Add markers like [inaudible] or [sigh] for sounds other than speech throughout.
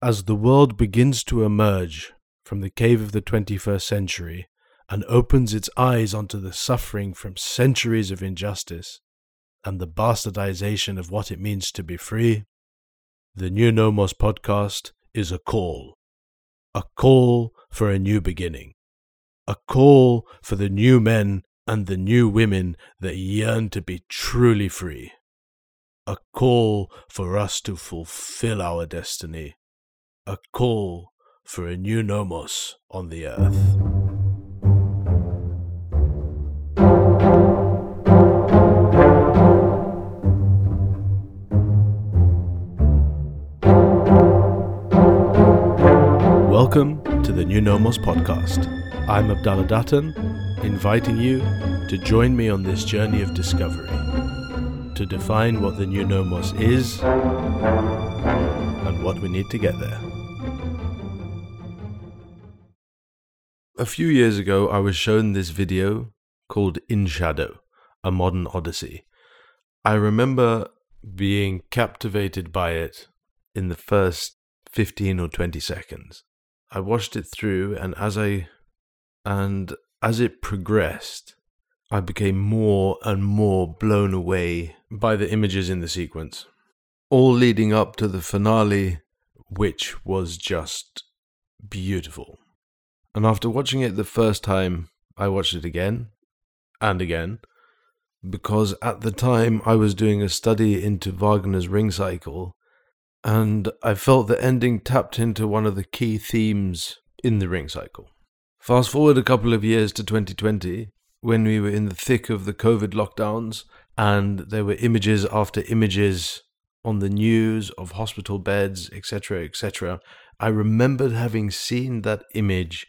As the world begins to emerge from the cave of the 21st century and opens its eyes onto the suffering from centuries of injustice and the bastardization of what it means to be free, the New Nomos podcast is a call. A call for a new beginning. A call for the new men and the new women that yearn to be truly free. A call for us to fulfill our destiny. A call for a new nomos on the earth. Welcome to the New Nomos podcast. I'm Abdallah Dutton, inviting you to join me on this journey of discovery, to define what the New Nomos is and what we need to get there. A few years ago, I was shown this video called In Shadow, a modern odyssey. I remember being captivated by it in the first 15 or 20 seconds. I watched it through and as I and as it progressed, I became more and more blown away by the images in the sequence. All leading up to the finale, which was just beautiful. And after watching it the first time, I watched it again and again because at the time I was doing a study into Wagner's Ring Cycle and I felt the ending tapped into one of the key themes in the ring cycle. Fast forward a couple of years to 2020, when we were in the thick of the COVID lockdowns, and there were images after images on the news of hospital beds, etc., etc. I remembered having seen that image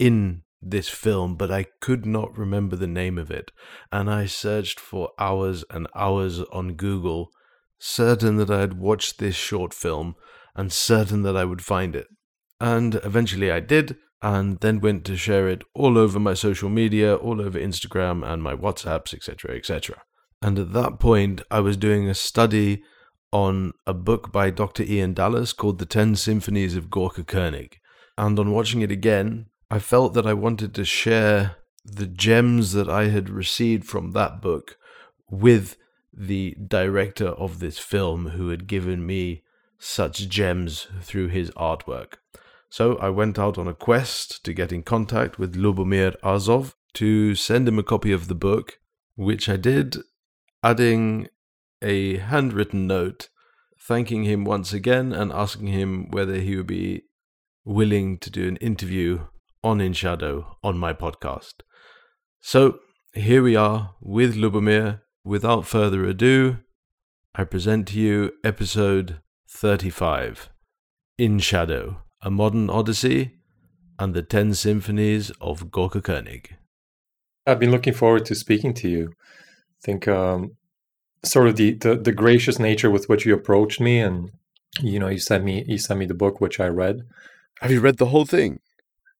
in this film, but I could not remember the name of it. And I searched for hours and hours on Google certain that I had watched this short film and certain that I would find it. And eventually I did, and then went to share it all over my social media, all over Instagram and my WhatsApps, etc., etc. And at that point, I was doing a study on a book by Dr. Ian Dallas called The Ten Symphonies of Gorka Koenig. And on watching it again, I felt that I wanted to share the gems that I had received from that book with the director of this film who had given me such gems through his artwork. So I went out on a quest to get in contact with Lubomir Arsov to send him a copy of the book, which I did, adding a handwritten note thanking him once again and asking him whether he would be willing to do an interview on In Shadow on my podcast. So here we are with Lubomir without further ado, I present to you episode 35 In Shadow, a modern odyssey, and the Ten Symphonies of Gorka Koenig. I've been looking forward to speaking to you. I think um, sort of the, the, the gracious nature with which you approached me, and you know, you sent me you sent me the book which I read. Have you read the whole thing?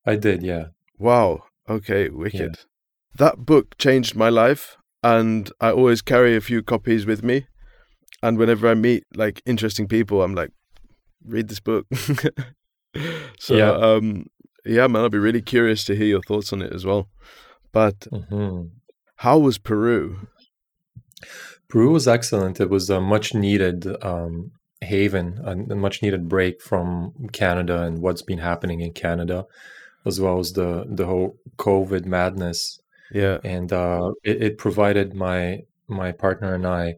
I did, yeah. Wow. Okay, wicked. Yeah. That book changed my life and I always carry a few copies with me. And whenever I meet like interesting people, I'm like, read this book. [laughs] so yeah. um yeah, man, I'll be really curious to hear your thoughts on it as well. But mm-hmm. how was Peru? Peru was excellent. It was a much needed um, haven, a much needed break from Canada and what's been happening in Canada, as well as the the whole COVID madness yeah. And uh, it, it provided my my partner and I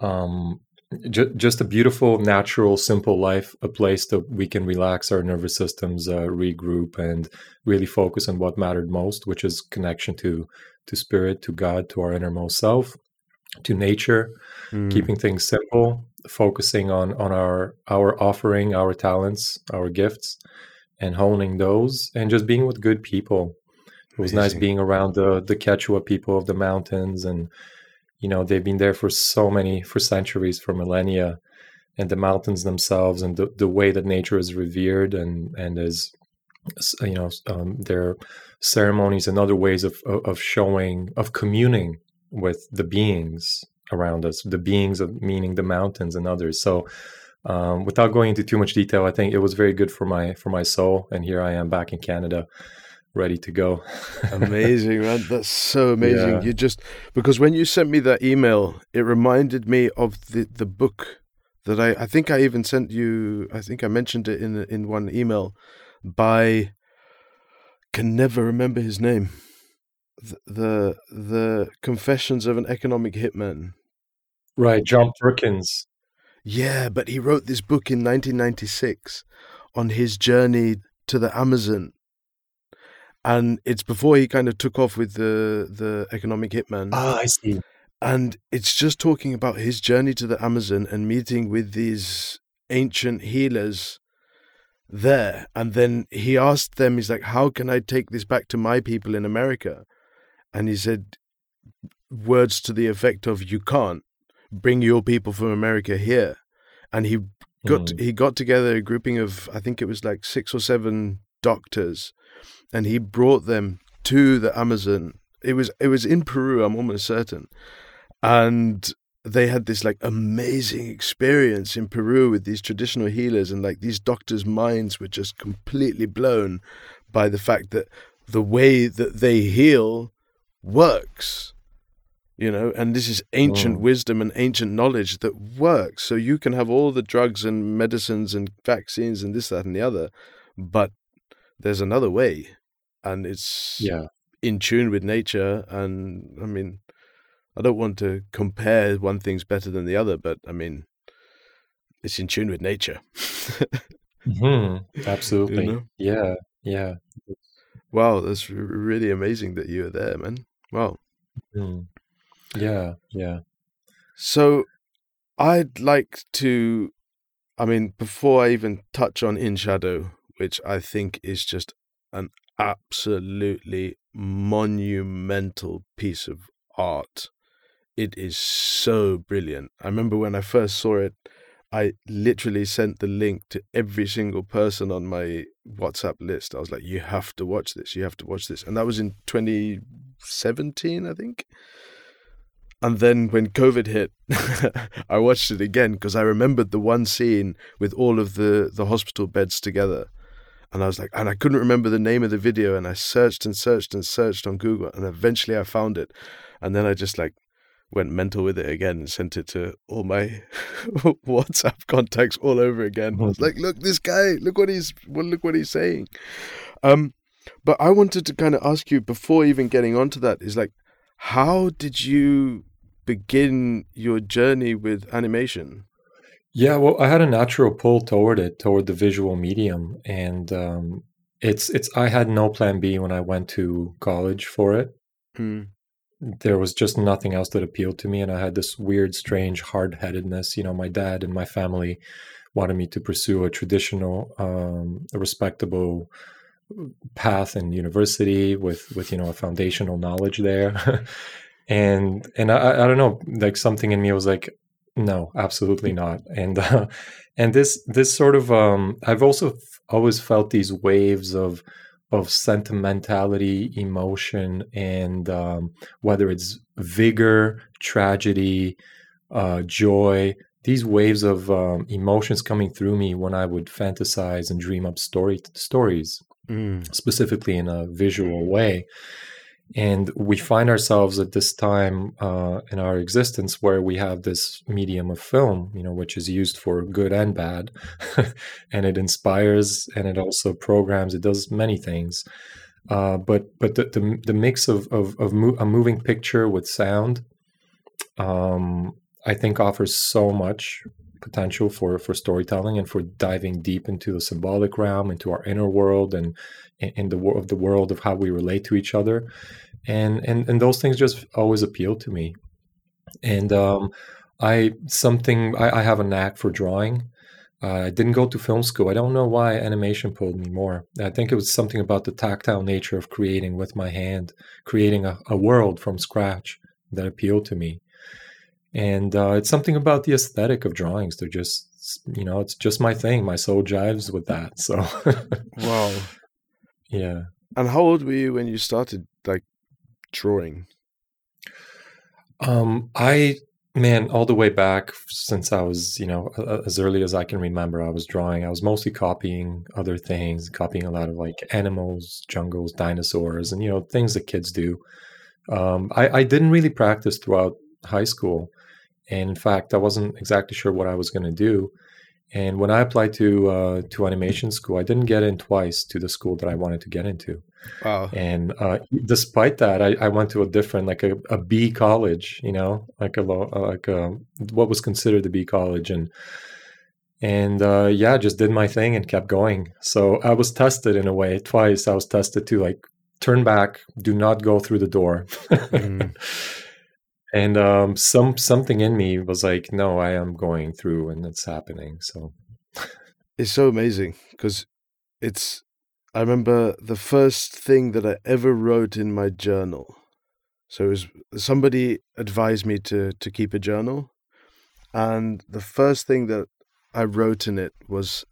um, ju- just a beautiful, natural, simple life, a place that we can relax our nervous systems, uh, regroup, and really focus on what mattered most, which is connection to to spirit, to God, to our innermost self, to nature, mm. keeping things simple, focusing on on our our offering, our talents, our gifts, and honing those, and just being with good people it was Amazing. nice being around the the Quechua people of the mountains, and you know they've been there for so many for centuries, for millennia, and the mountains themselves, and the, the way that nature is revered and and is you know um, their ceremonies and other ways of of showing of communing with the beings around us, the beings of meaning the mountains and others. So um, without going into too much detail, I think it was very good for my for my soul, and here I am back in Canada, ready to go. [laughs] amazing, man! That's so amazing. Yeah. You just because when you sent me that email, it reminded me of the the book that I I think I even sent you. I think I mentioned it in in one email by can never remember his name. The, the the Confessions of an Economic Hitman. Right, John Perkins. Yeah, but he wrote this book in 1996 on his journey to the Amazon. And it's before he kind of took off with the the economic hitman. Ah, I see. And it's just talking about his journey to the Amazon and meeting with these ancient healers there. And then he asked them, he's like, How can I take this back to my people in America? And he said words to the effect of, You can't bring your people from America here. And he got mm. he got together a grouping of I think it was like six or seven doctors, and he brought them to the Amazon. It was it was in Peru, I'm almost certain, and they had this like amazing experience in Peru with these traditional healers, and like these doctors' minds were just completely blown by the fact that the way that they heal works you know and this is ancient oh. wisdom and ancient knowledge that works. So you can have all the drugs and medicines and vaccines and this that and the other but there's another way and it's yeah. in tune with nature. And i mean i don't want to compare one thing's better than the other but i mean it's in tune with nature. Mm-hmm. [laughs] absolutely. you know? yeah. Yeah. Wow that's really amazing that you were there man. Wow. Mm. Yeah, yeah. So I'd like to, I mean, before I even touch on In Shadow, which I think is just an absolutely monumental piece of art. It is so brilliant. I remember when I first saw it, I literally sent the link to every single person on my WhatsApp list. I was like, you have to watch this. You have to watch this. And that was in 2017, I think. And then when COVID hit, [laughs] I watched it again because I remembered the one scene with all of the, the hospital beds together. And I was like, and I couldn't remember the name of the video. And I searched and searched and searched on Google. And eventually I found it. And then I just like went mental with it again and sent it to all my [laughs] WhatsApp contacts all over again. I was like, look, this guy, look what he's, well, look what he's saying. Um, but I wanted to kind of ask you before even getting onto that is like, how did you begin your journey with animation? Yeah, well, I had a natural pull toward it, toward the visual medium, and um, it's it's. I had no plan B when I went to college for it. Hmm. There was just nothing else that appealed to me, and I had this weird, strange hard headedness. You know, my dad and my family wanted me to pursue a traditional, um, a respectable path in university with with you know a foundational knowledge there [laughs] and and I, I don't know like something in me was like no absolutely not and uh, [laughs] and this this sort of um i've also f- always felt these waves of of sentimentality emotion and um, whether it's vigor tragedy uh, joy these waves of um, emotions coming through me when i would fantasize and dream up story stories mm. specifically in a visual way and we find ourselves at this time uh, in our existence where we have this medium of film you know which is used for good and bad [laughs] and it inspires and it also programs it does many things. Uh, but but the, the, the mix of of, of mo- a moving picture with sound um, i think offers so much potential for for storytelling and for diving deep into the symbolic realm into our inner world and in the world of the world of how we relate to each other. And and and those things just always appeal to me. And um, i something I, I, have a knack for drawing. Uh, i didn't go to film school. I don't know why animation pulled me more. I think it was something about the tactile nature of creating with my hand creating a, a world from scratch that appealed to me and uh, it's something about the aesthetic of drawings. They're just you know it's just my thing. My soul jives with that so. Wow [laughs] yeah. And how old were you when you started like drawing? Um i Man, all the way back since I was, you know, as early as I can remember, I was drawing. I was mostly copying other things, copying a lot of like animals, jungles, dinosaurs, and you know things that kids do. Um, I, I didn't really practice throughout high school, and in fact, I wasn't exactly sure what I was going to do. And when I applied to uh, to animation school, I didn't get in twice to the school that I wanted to get into. Wow. And uh, despite that, I, I, went to a different, like a, a B college, you know, like a like a, what was considered a B college, and and uh, yeah, just did my thing and kept going. So I was tested in a way twice. I was tested to like turn back, do not go through the door. Mm. [laughs] and um, some something in me was like, no, I am going through, and it's happening. So it's so amazing because it's I remember the first thing that I ever wrote in my journal. So it was somebody advised me to to keep a journal, and the first thing that I wrote in it was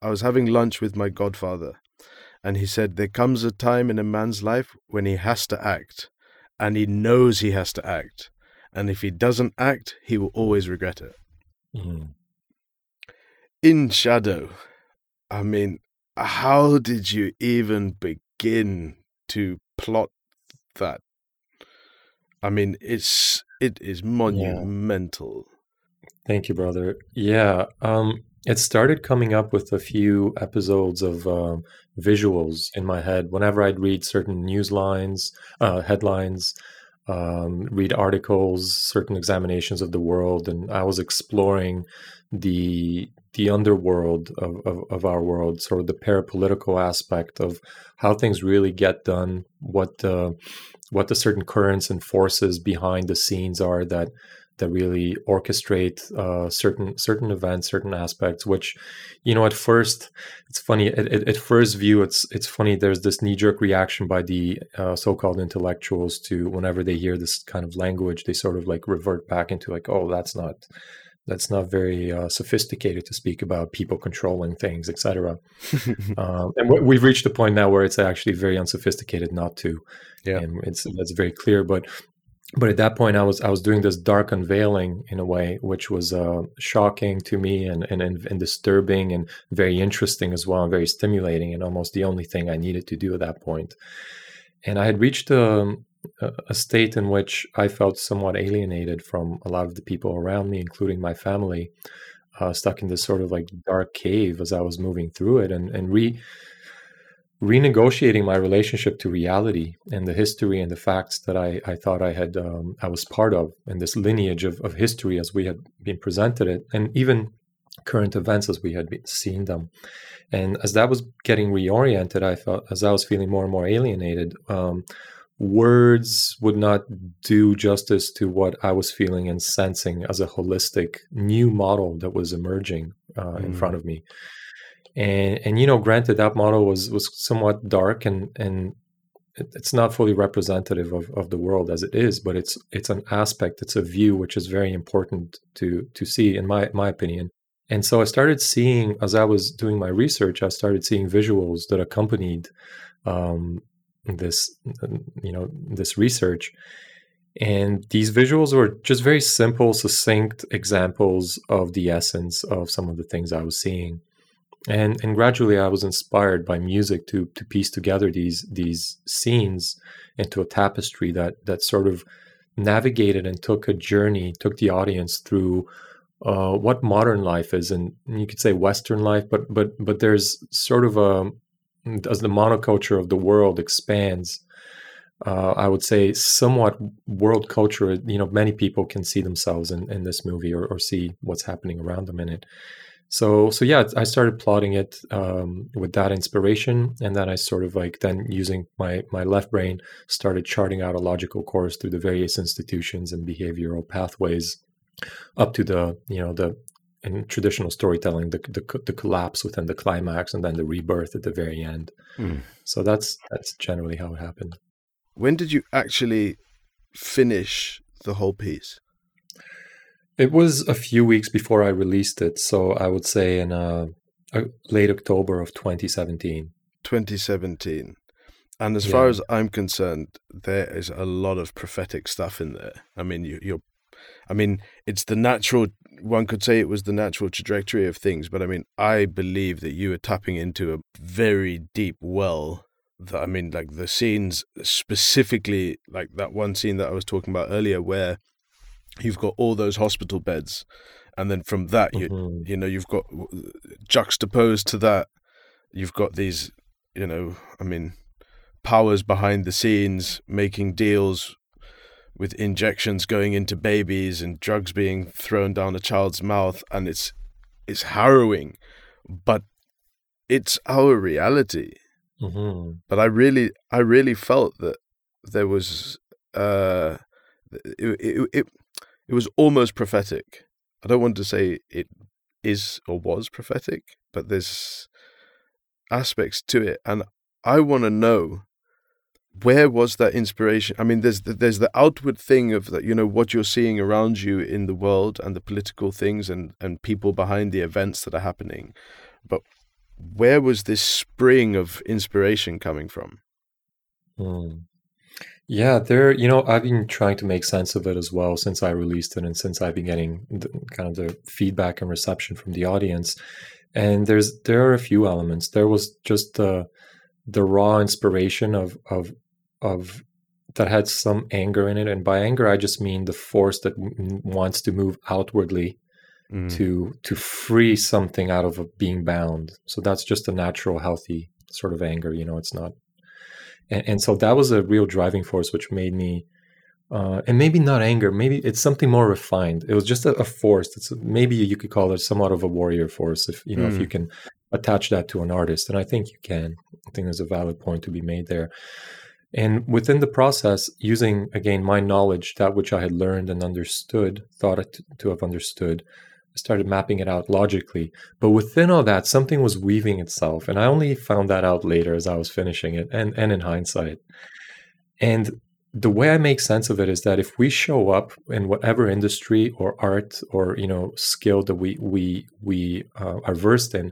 I was having lunch with my godfather, and he said there comes a time in a man's life when he has to act, and he knows he has to act, and if he doesn't act, he will always regret it. Mm. In shadow, I mean, how did you even begin to plot that? I mean, it's it is monumental. Yeah. Thank you, brother. Yeah, um, it started coming up with a few episodes of um, visuals in my head whenever I'd read certain news lines, uh, headlines, um, read articles, certain examinations of the world, and I was exploring the the underworld of, of, of, our world, sort of the parapolitical aspect of how things really get done, what the what the certain currents and forces behind the scenes are that that really orchestrate uh, certain certain events, certain aspects. Which, you know, at first, it's funny. At, at, at first view, it's it's funny. There's this knee jerk reaction by the uh, so-called intellectuals to whenever they hear this kind of language, they sort of like revert back into like, oh, that's not that's not very uh, sophisticated to speak about people controlling things, etc. [laughs] um, and we've reached a point now where it's actually very unsophisticated not to. Yeah, and it's that's very clear. But but at that point, I was I was doing this dark unveiling in a way, which was uh, shocking to me and, and and disturbing and very interesting as well, and very stimulating, and almost the only thing I needed to do at that point. And I had reached a, um, a state in which I felt somewhat alienated from a lot of the people around me, including my family, uh, stuck in this sort of like dark cave as I was moving through it, and and re renegotiating my relationship to reality and the history and the facts that I, I thought I had um, I was part of and this lineage of, of history as we had been presented it, and even current events as we had seen them. And as that was getting reoriented, I felt as I was feeling more and more alienated. Um, words would not do justice to what I was feeling and sensing as a holistic new model that was emerging uh, mm. in front of me. And and you know, granted, that model was was somewhat dark and and it's not fully representative of, of the world as it is, but it's it's an aspect, it's a view which is very important to to see, in my my opinion. And so I started seeing, as I was doing my research, I started seeing visuals that accompanied um, this you know this research and these visuals were just very simple succinct examples of the essence of some of the things i was seeing and and gradually i was inspired by music to to piece together these these scenes into a tapestry that that sort of navigated and took a journey took the audience through uh, what modern life is and you could say western life but but but there's sort of a as the monoculture of the world expands, uh, I would say somewhat world culture. You know, many people can see themselves in, in this movie or, or see what's happening around them in it. So, so yeah, I started plotting it um, with that inspiration, and then I sort of like then using my my left brain started charting out a logical course through the various institutions and behavioral pathways up to the you know the in traditional storytelling the, the, the collapse within the climax and then the rebirth at the very end. Mm. so that's that's generally how it happened. When did you actually finish the whole piece it was a few weeks before i released it so i would say in uh, late october of 2017 2017 and as yeah. far as i'm concerned there is a lot of prophetic stuff in there i mean you, you're I mean, it's the natural. One could say it was the natural trajectory of things, but I mean, I believe that you were tapping into a very deep well. That I mean, like the scenes specifically, like that one scene that I was talking about earlier, where you've got all those hospital beds, and then from that, you Mhm. you know, you've got juxtaposed to that, you've got these, you know, I mean, powers behind the scenes making deals with injections going into babies and drugs being thrown down a child's mouth and it's it's harrowing but it's our reality Mhm. but i really i really felt that there was uh it it, it, it was almost prophetic. I don't want to say it is or was prophetic but there's aspects to it and i want to know where was that inspiration? I mean there's the, there's the outward thing of that you know what you're seeing around you in the world and the political things and and people behind the events that are happening but where was this spring of inspiration coming from? Hmm. Yeah, there, you know, I've been trying to make sense of it as well since I released it and since I've been getting the, kind of the feedback and reception from the audience. And there's there are a few elements. There was just the the raw inspiration of of of that had some anger in it, and by anger I just mean the force that w- wants to move outwardly Mm. to to free something out of a being bound. So that's just a natural, healthy sort of anger. You know, it's not and, and so that was a real driving force which made me uh, and maybe not anger maybe it's something more refined. It was just a, a force that's maybe you could call it somewhat of a warrior force if you know if Mm. you can attach that to an artist and i think you can. I think there's a valid point to be made there. And within the process using again my knowledge that which i had learned and understood thought to have understood Started mapping it out logically. But within all that, something was weaving itself. And I only found that out later as I was finishing it and, and in hindsight. And the way I make sense of it is that if we show up in whatever industry or art or you know skill that we we we uh, are versed in,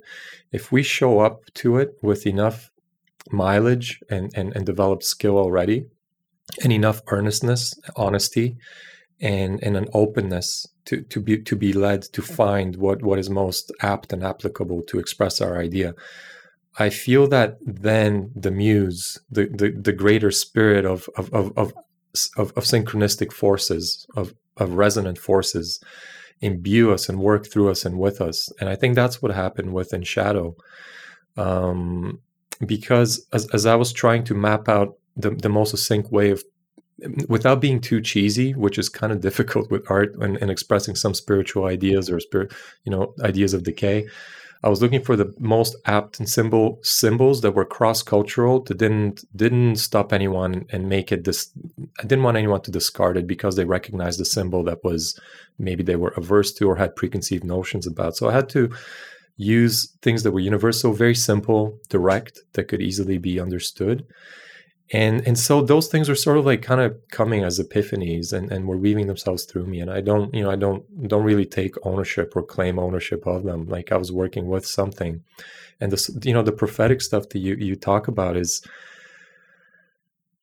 if we show up to it with enough mileage and and, and developed skill already, and enough earnestness, honesty, and and an openness to to be to be led to find what what is most apt and applicable to express our idea. I feel that then the muse, the the, the greater spirit of of of of, of, of synchronistic forces of of resonant forces imbue us and work through us and with us and i think that's what happened with in shadow um, because as, as i was trying to map out the, the most succinct way of without being too cheesy which is kind of difficult with art and, and expressing some spiritual ideas or spirit you know ideas of decay I was looking for the most apt and symbol symbols that were cross-cultural that didn't didn't stop anyone and make it this. I didn't want anyone to discard it because they recognized the symbol that was maybe they were averse to or had preconceived notions about. So I had to use things that were universal, very simple, direct, that could easily be understood. And and so those things are sort of like kind of coming as epiphanies and, and were weaving themselves through me. And I don't, you know, I don't don't really take ownership or claim ownership of them. Like I was working with something. And this you know, the prophetic stuff that you you talk about is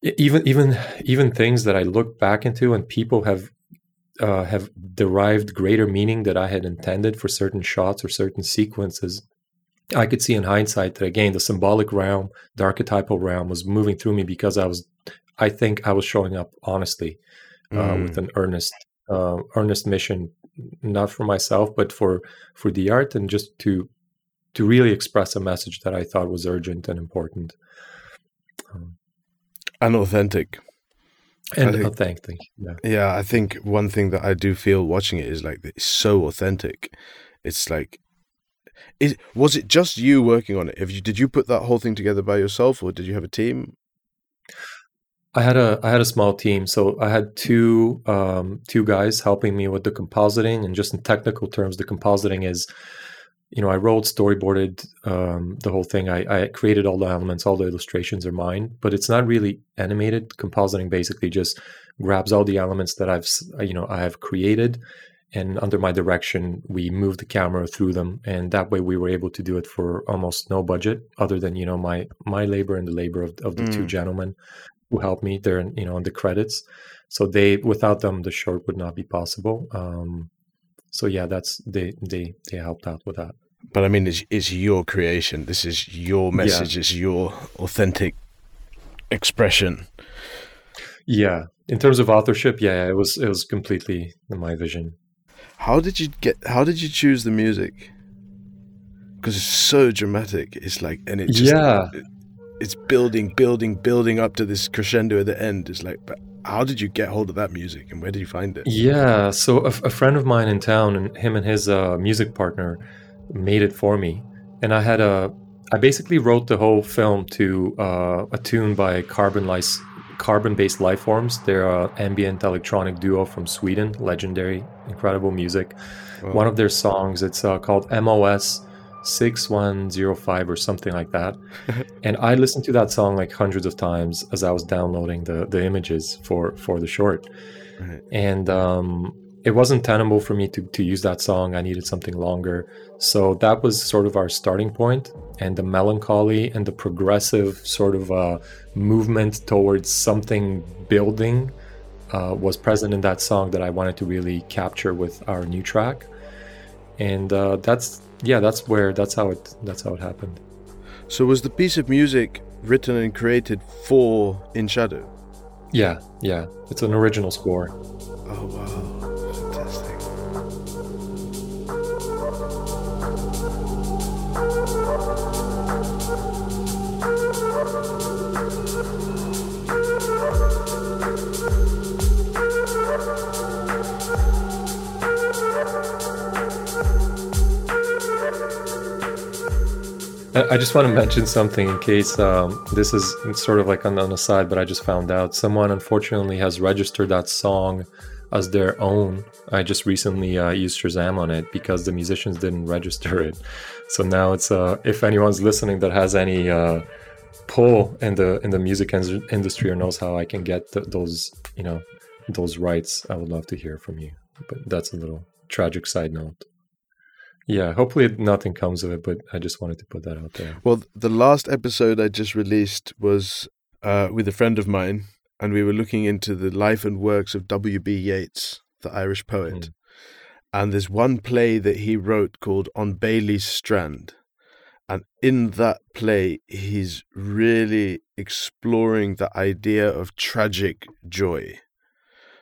even even even things that I look back into and people have uh, have derived greater meaning that I had intended for certain shots or certain sequences. I could see in hindsight that again the symbolic realm, the archetypal realm, was moving through me because I was, I think I was showing up honestly, uh, Mm. with an earnest, uh, earnest mission, not for myself but for for the art and just to to really express a message that I thought was urgent and important. Um, and authentic and think- you. Yeah. Yeah, I think one thing that I do feel watching it is like it's so authentic. It's like, is was it just you working on it? Have you did you put that whole thing together by yourself, or did you have a team? I had a I had a small team, so I had two um, two guys helping me with the compositing, and just in technical terms, the compositing is, you know, I wrote, storyboarded um, the whole thing. I, I created all the elements, all the illustrations are mine, but it's not really animated. Compositing basically just grabs all the elements that I've you know I have created, and under my direction, we moved the camera through them, and that way we were able to do it for almost no budget, other than you know my my labor and the labor of, of the two Mm. gentlemen who helped me. They're you know in the credits, so they without them the short would not be possible. Um, so yeah, that's they they they helped out with that. But I mean, it's, it's your creation. This is your message. Yeah. It's your authentic expression. Yeah, in terms of authorship, yeah, it was it was completely my vision. How did you get? How did you choose the music? Because it's so dramatic. It's like, and it just, yeah, it, it's building, building, building up to this crescendo at the end. It's like, but how did you get hold of that music, and where did you find it? Yeah, so a, a friend of mine in town, and him and his uh, music partner made it for me, and I had a. I basically wrote the whole film to uh, a tune by Carbon Lice carbon-based lifeforms. They're an ambient electronic duo from Sweden, legendary, incredible music. One of their songs, it's uh, called MOS 6105 or something like that. [laughs] and I listened to that song like hundreds of times as I was downloading the the images for for the short. Right. And um, it wasn't tenable for me to, to use that song. I needed something longer. So that was sort of our starting point. And the melancholy and the progressive sort of uh, movement towards something building uh, was present in that song that I wanted to really capture with our new track. And uh, that's yeah, that's where that's how it that's how it happened. So was the piece of music written and created for In Shadow? Yeah, yeah. It's an original score. Oh wow. I just want to mention something in case um, this is sort of like on, on the side, but I just found out someone unfortunately has registered that song as their own. I just recently uh, used Shazam on it because the musicians didn't register it. So now it's uh, if anyone's listening that has any uh, pull in the in the music industry or knows how I can get th- those you know those rights, I would love to hear from you. But that's a little tragic side note. Yeah, hopefully nothing comes of it, but I just wanted to put that out there. Well, the last episode I just released was uh, with a friend of mine, and we were looking into the life and works of W.B. Yeats, the Irish poet. Mm. And there's one play that he wrote called On Baile's Strand. And in that play, he's really exploring the idea of tragic joy.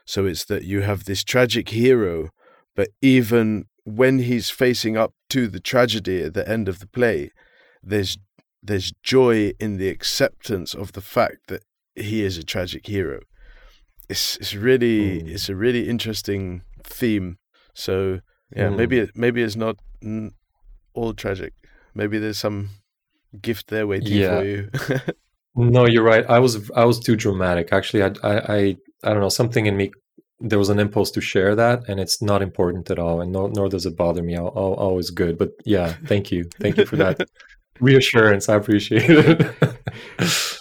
So it's that you have this tragic hero, but even when he's facing up to the tragedy at the end of the play, there's there's joy in the acceptance of the fact that he is a tragic hero. It's it's really mm. it's a really interesting theme. So yeah, mm. maybe it, maybe it's not all tragic. Maybe there's some gift there waiting yeah. for you. [laughs] no, you're right. I was I was too dramatic. Actually, I I I, I don't know. Something in me there was an impulse to share that and it's not important at all and nor, nor does it bother me. I'll, I'll, always good but yeah thank you. Thank you for that [laughs] reassurance. I appreciate it. [laughs]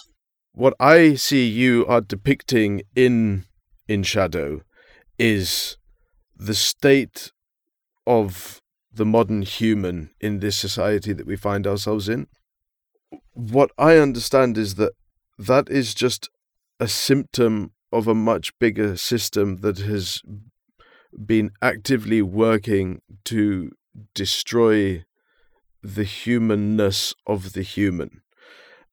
What i see you are depicting in in shadow is the state of the modern human in this society that we find ourselves in. What i understand is that that is just a symptom of a much bigger system that has been actively working to destroy the humanness of the human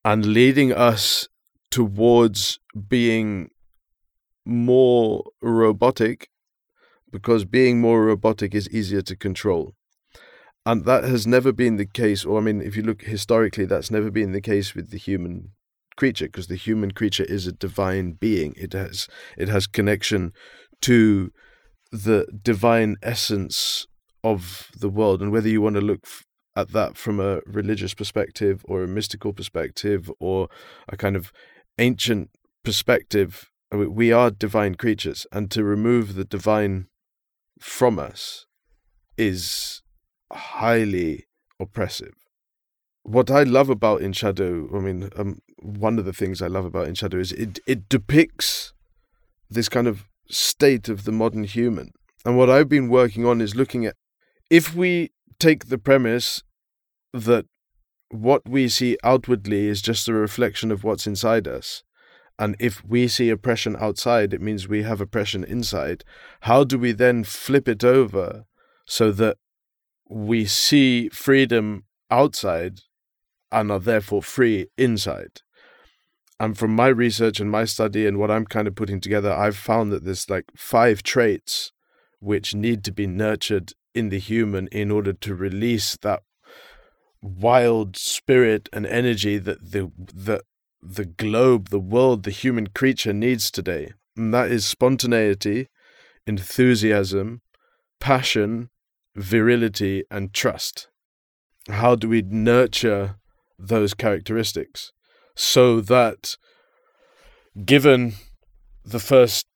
and leading us towards being more robotic because being more robotic is easier to control. And that has never been the case, or I mean, if you look historically, that's never been the case with the human creature because the human creature is a divine being. It has it has connection to the divine essence of the world, and whether you want to look f- at that from a religious perspective or a mystical perspective or a kind of ancient perspective, we are divine creatures, and to remove the divine from us is highly oppressive. What I love about In Shadow, I mean, um, one of the things I love about In Shadow is it it depicts this kind of state of the modern human. And what I've been working on is looking at if we take the premise that what we see outwardly is just a reflection of what's inside us, And if we see oppression outside, it means we have oppression inside. How do we then flip it over so that we see freedom outside and are therefore free inside? And from my research and my study and what I'm kind of putting together, I've found that there's like five traits which need to be nurtured in the human in order to release that wild spirit and energy that the the the globe, the world, the human creature needs today. And that is spontaneity, enthusiasm, passion, virility, and trust. How do we nurture those characteristics so that, given the first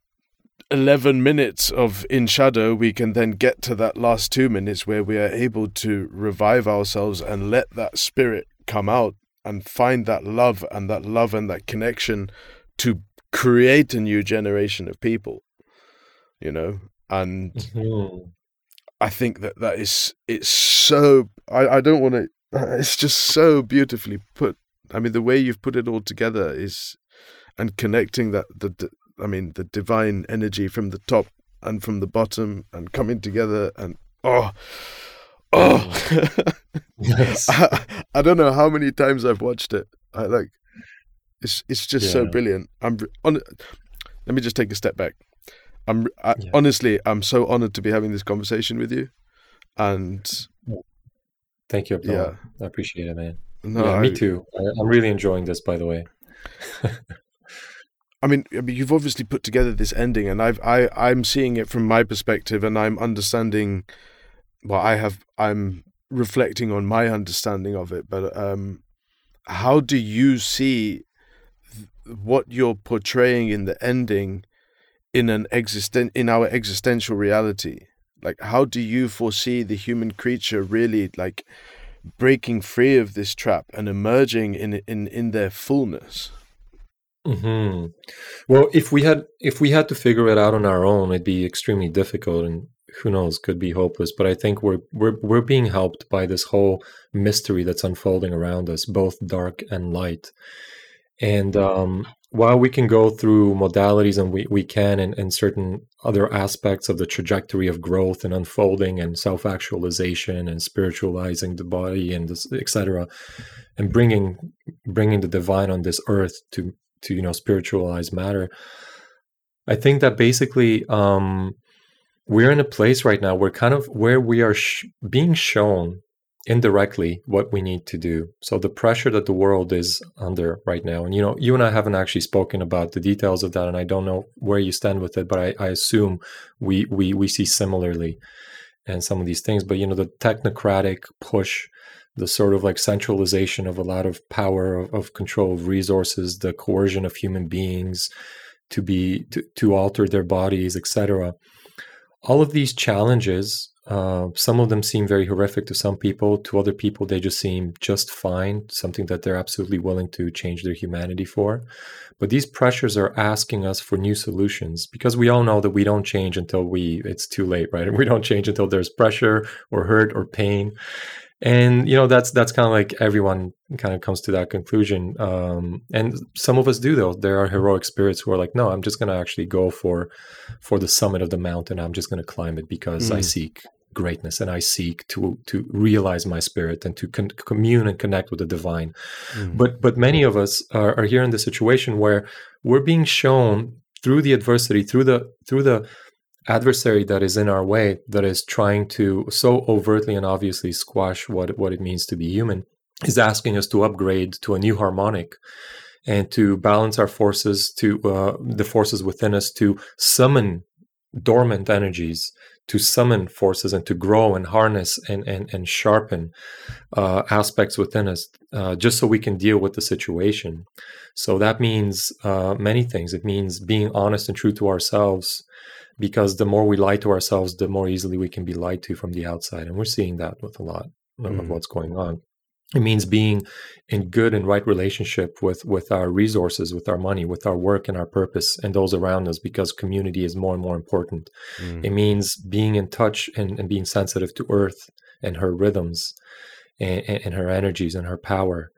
11 minutes of in shadow we can then get to that last 2 minutes where we are able to revive ourselves and let that spirit come out and find that love and that love and that connection to create a new generation of people you know and mm-hmm. i think that that is it's so i, I don't want to it's just so beautifully put i mean the way you've put it all together is and connecting that the I mean, the divine energy from the top and from the bottom and coming together and oh, oh. yes. [laughs] I, I, don't know how many times I've watched it. I like it's it's just yeah. so brilliant. I'm on. Let me just take a step back. I'm I, yeah. honestly, I'm so honored to be having this conversation with you, and thank you. Yeah, I appreciate it, man. No, yeah, me too. I, I'm really enjoying this, by the way. [laughs] I mean, I mean, you've obviously put together this ending, and I've I I'm seeing it from my perspective, and I'm understanding. Well, I have I'm reflecting on my understanding of it, but um, how do you see what you're portraying in the ending in an existen in our existential reality? Like, how do you foresee the human creature really like breaking free of this trap and emerging in in in their fullness? hmm Well, if we had if we had to figure it out on our own, it'd be extremely difficult, and who knows, could be hopeless. But I think we're we're we're being helped by this whole mystery that's unfolding around us, both dark and light. And um, while we can go through modalities, and we we can, and, in certain other aspects of the trajectory of growth and unfolding and self actualization and spiritualizing the body and etc., and bringing bringing the divine on this earth to to you know spiritualize matter i think that basically um we're in a place right now where kind of where we are sh- being shown indirectly what we need to do. So the pressure that the world is under right now and you know you and i haven't actually spoken about the details of that and i don't know where you stand with it but i, I assume we we we see similarly and some of these things. But you know the technocratic push the sort of like centralization of a lot of power of, of control of resources the coercion of human beings to be to, to alter their bodies etc all of these challenges uh, some of them seem very horrific to some people. To other people they just seem just fine something that they're absolutely willing to change their humanity for. But these pressures are asking us for new solutions because we all know that we don't change until we it's too late right? And [laughs] we don't change until there's pressure or hurt or pain. And you know that's that's kind of like everyone kind of comes to that conclusion. Um, and some of us do though. There are heroic spirits who are like no i'm just going to actually go for for the summit of the mountain. I'm just going to climb it because mm. i seek greatness and i seek to to realize my spirit and to con- commune and connect with the divine mm. but but many of us are, are here in the situation where we're being shown through the adversity through the through the adversary that is in our way that is trying to so overtly and obviously squash what what it means to be human is asking us to upgrade to a new harmonic and to balance our forces to uh, the forces within us to summon dormant energies to summon forces and to grow and harness and and, and sharpen uh, aspects within us uh, just so we can deal with the situation so that means uh, many things it means being honest and true to ourselves because the more we lie to ourselves, the more easily we can be lied to from the outside. And we're seeing that with a lot mm. of what's going on. It means being in good and right relationship with with our resources, with our money, with our work and our purpose and those around us because community is more and more important. Mm. It means being in touch and, and being sensitive to earth and her rhythms and, and her energies and her power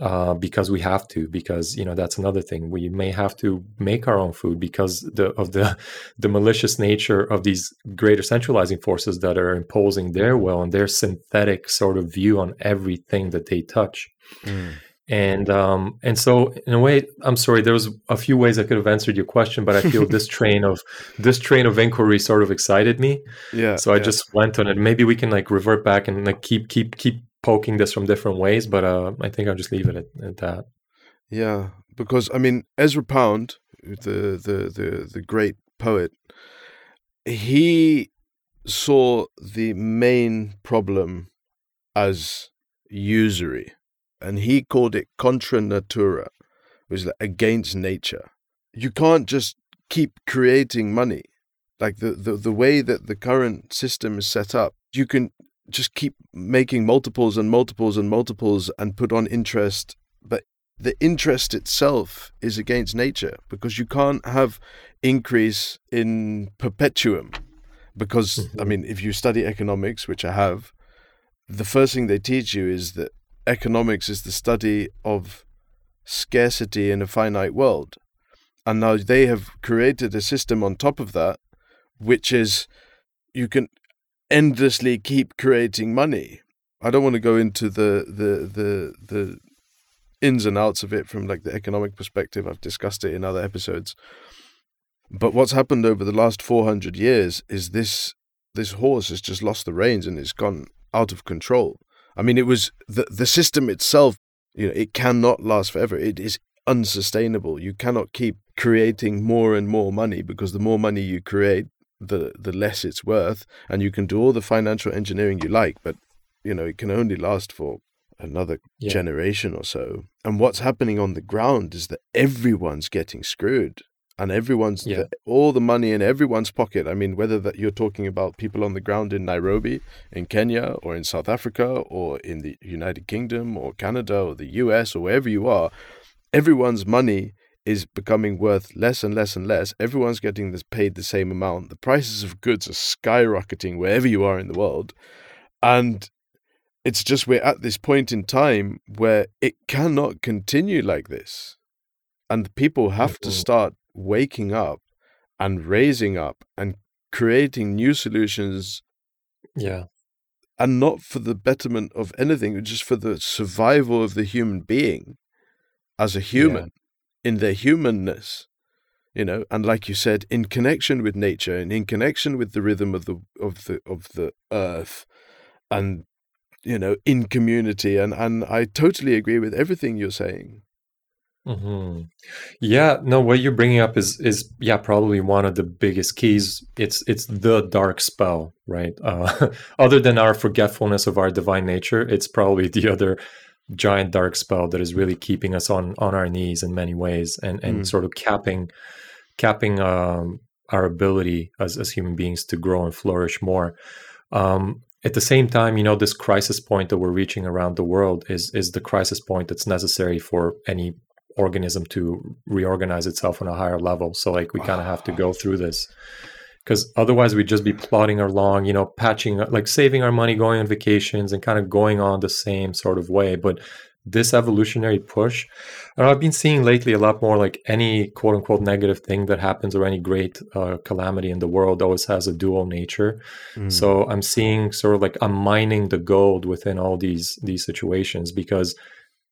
uh, because we have to because you know that's another thing we may have to make our own food because the, of the [laughs] the malicious nature of these greater centralizing forces that are imposing their will and their synthetic sort of view on everything that they touch mm. and um and so in a way i'm sorry there was a few ways i could have answered your question but i feel this [laughs] train of this train of inquiry sort of excited me yeah so i yeah. just went on it maybe we can like revert back and like keep keep keep poking this from different ways, but uh, I think I'll just leave it at, at, that. Yeah, because I mean Ezra Pound, the the the the great poet, he saw the main problem as usury, and he called it contra natura, which is against nature. You can't just keep creating money. Like the, the, the way that the current system is set up, you can just keep making multiples and multiples and multiples and put on interest but the interest itself is against nature because you can't have increase in perpetuum because mm-hmm. i mean if you study economics which i have the first thing they teach you is that economics is the study of scarcity in a finite world and now they have created a system on top of that which is you can endlessly keep creating money. I don't want to go into the the the the ins and outs of it from like the economic perspective. I've discussed it in other episodes. But what's happened over the last 400 years is this this horse has just lost the reins and it's gone out of control. I mean, it was the the system itself. You know, it cannot last forever. It is unsustainable. You cannot keep creating more and more money because the more money you create, the the less it's worth and you can do all the financial engineering you like but you know it can only last for another yeah. generation or so and what's happening on the ground is that everyone's getting screwed and everyone's yeah. the, all the money in everyone's pocket i mean whether that you're talking about people on the ground in nairobi in kenya or in south africa or in the united kingdom or canada or the us or wherever you are everyone's money is becoming worth less and less and less. Everyone's getting this paid the same amount. The prices of goods are skyrocketing wherever you are in the world. And it's just we're at this point in time where it cannot continue like this. And people have to start waking up and raising up and creating new solutions. Yeah. And not for the betterment of anything, just for the survival of the human being as a human in their humanness you know and like you said in connection with nature and in connection with the rhythm of the of the of the earth and you know in community. And and i totally agree with everything you're saying. Mm-hmm. yeah no what you're bringing up is is yeah probably one of the biggest keys. It's it's the dark spell right? Uh, [laughs] other than our forgetfulness of our divine nature it's probably the other giant dark spell that is really keeping us on on our knees in many ways and and mm. sort of capping capping um, our ability as as human beings to grow and flourish more. Um, at the same time, you know, this crisis point that we're reaching around the world is is the crisis point that's necessary for any organism to reorganize itself on a higher level. So like we kind of have to go through this because otherwise we'd just be plodding along, you know, patching, like saving our money, going on vacations, and kind of going on the same sort of way. But this evolutionary push, and I've been seeing lately a lot more like any quote unquote negative thing that happens or any great uh, calamity in the world always has a dual nature. Mm. So I'm seeing sort of like I'm mining the gold within all these these situations because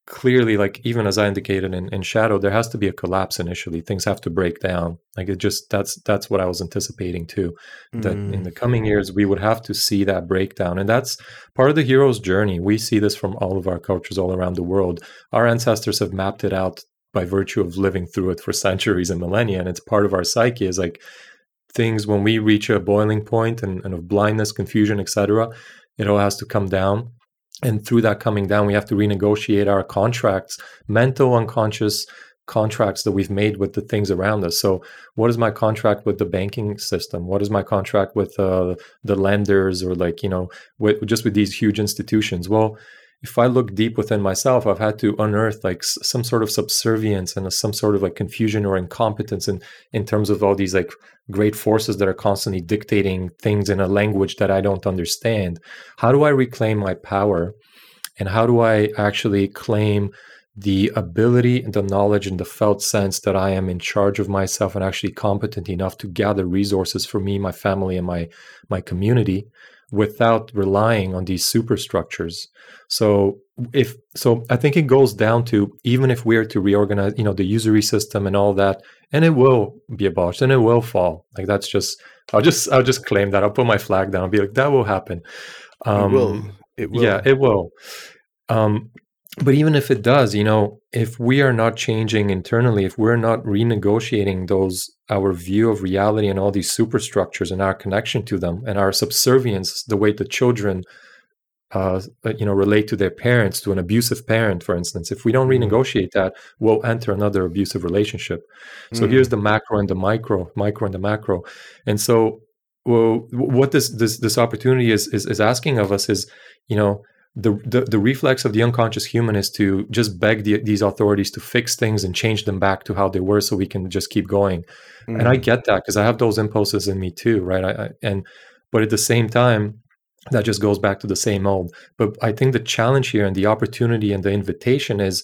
clearly like even as i indicated in, in shadow there has to be a collapse initially. Things have to break down. Like it just that's that's what i was anticipating too that mm. in the coming years we would have to see that breakdown. And that's part of the hero's journey. We see this from all of our cultures all around the world. Our ancestors have mapped it out by virtue of living through it for [laughs] centuries and millennia and it's part of our psyche is like things when we reach a boiling point and, and of blindness confusion etc it all has to come down and through that coming down we have to renegotiate our contracts mental unconscious contracts that we've made with the things around us. So what is my contract with the banking system? What is my contract with uh, the lenders or like you know with just with these huge institutions? Well if I look deep within myself, I've had to unearth like s- some sort of subservience and a, some sort of like confusion or incompetence in in terms of all these like great forces that are constantly dictating things in a language that I don't understand. How do I reclaim my power? And how do I actually claim the ability and the knowledge and the felt sense that I am in charge of myself and actually competent enough to gather resources for me, my family, and my my community without relying on these superstructures. So if so I think it goes down to even if we are to reorganize, you know, the usury system and all that, and it will be abolished and it will fall. Like that's just I'll just I'll just claim that. I'll put my flag down and be like, that will happen. Um, it will. It will. Yeah, it will. Um, but even if it does, you know, if we are not changing internally, if we're not renegotiating those our view of reality and all these superstructures and our connection to them and our subservience, the way the children uh, you know relate to their parents to an abusive parent for instance if we don't mm-hmm. renegotiate that we'll enter another abusive relationship so mm. here's the macro and the micro micro and the macro and so well, what this this this opportunity is, is is asking of us is you know the, the, the reflex of the unconscious human is to just beg the, these authorities to fix things and change them back to how they were so we can just keep going mm. and i mm. get that because i have those impulses in me too right I, I, and but at the same time that just goes back to the same old but i think the challenge here and the opportunity and the invitation is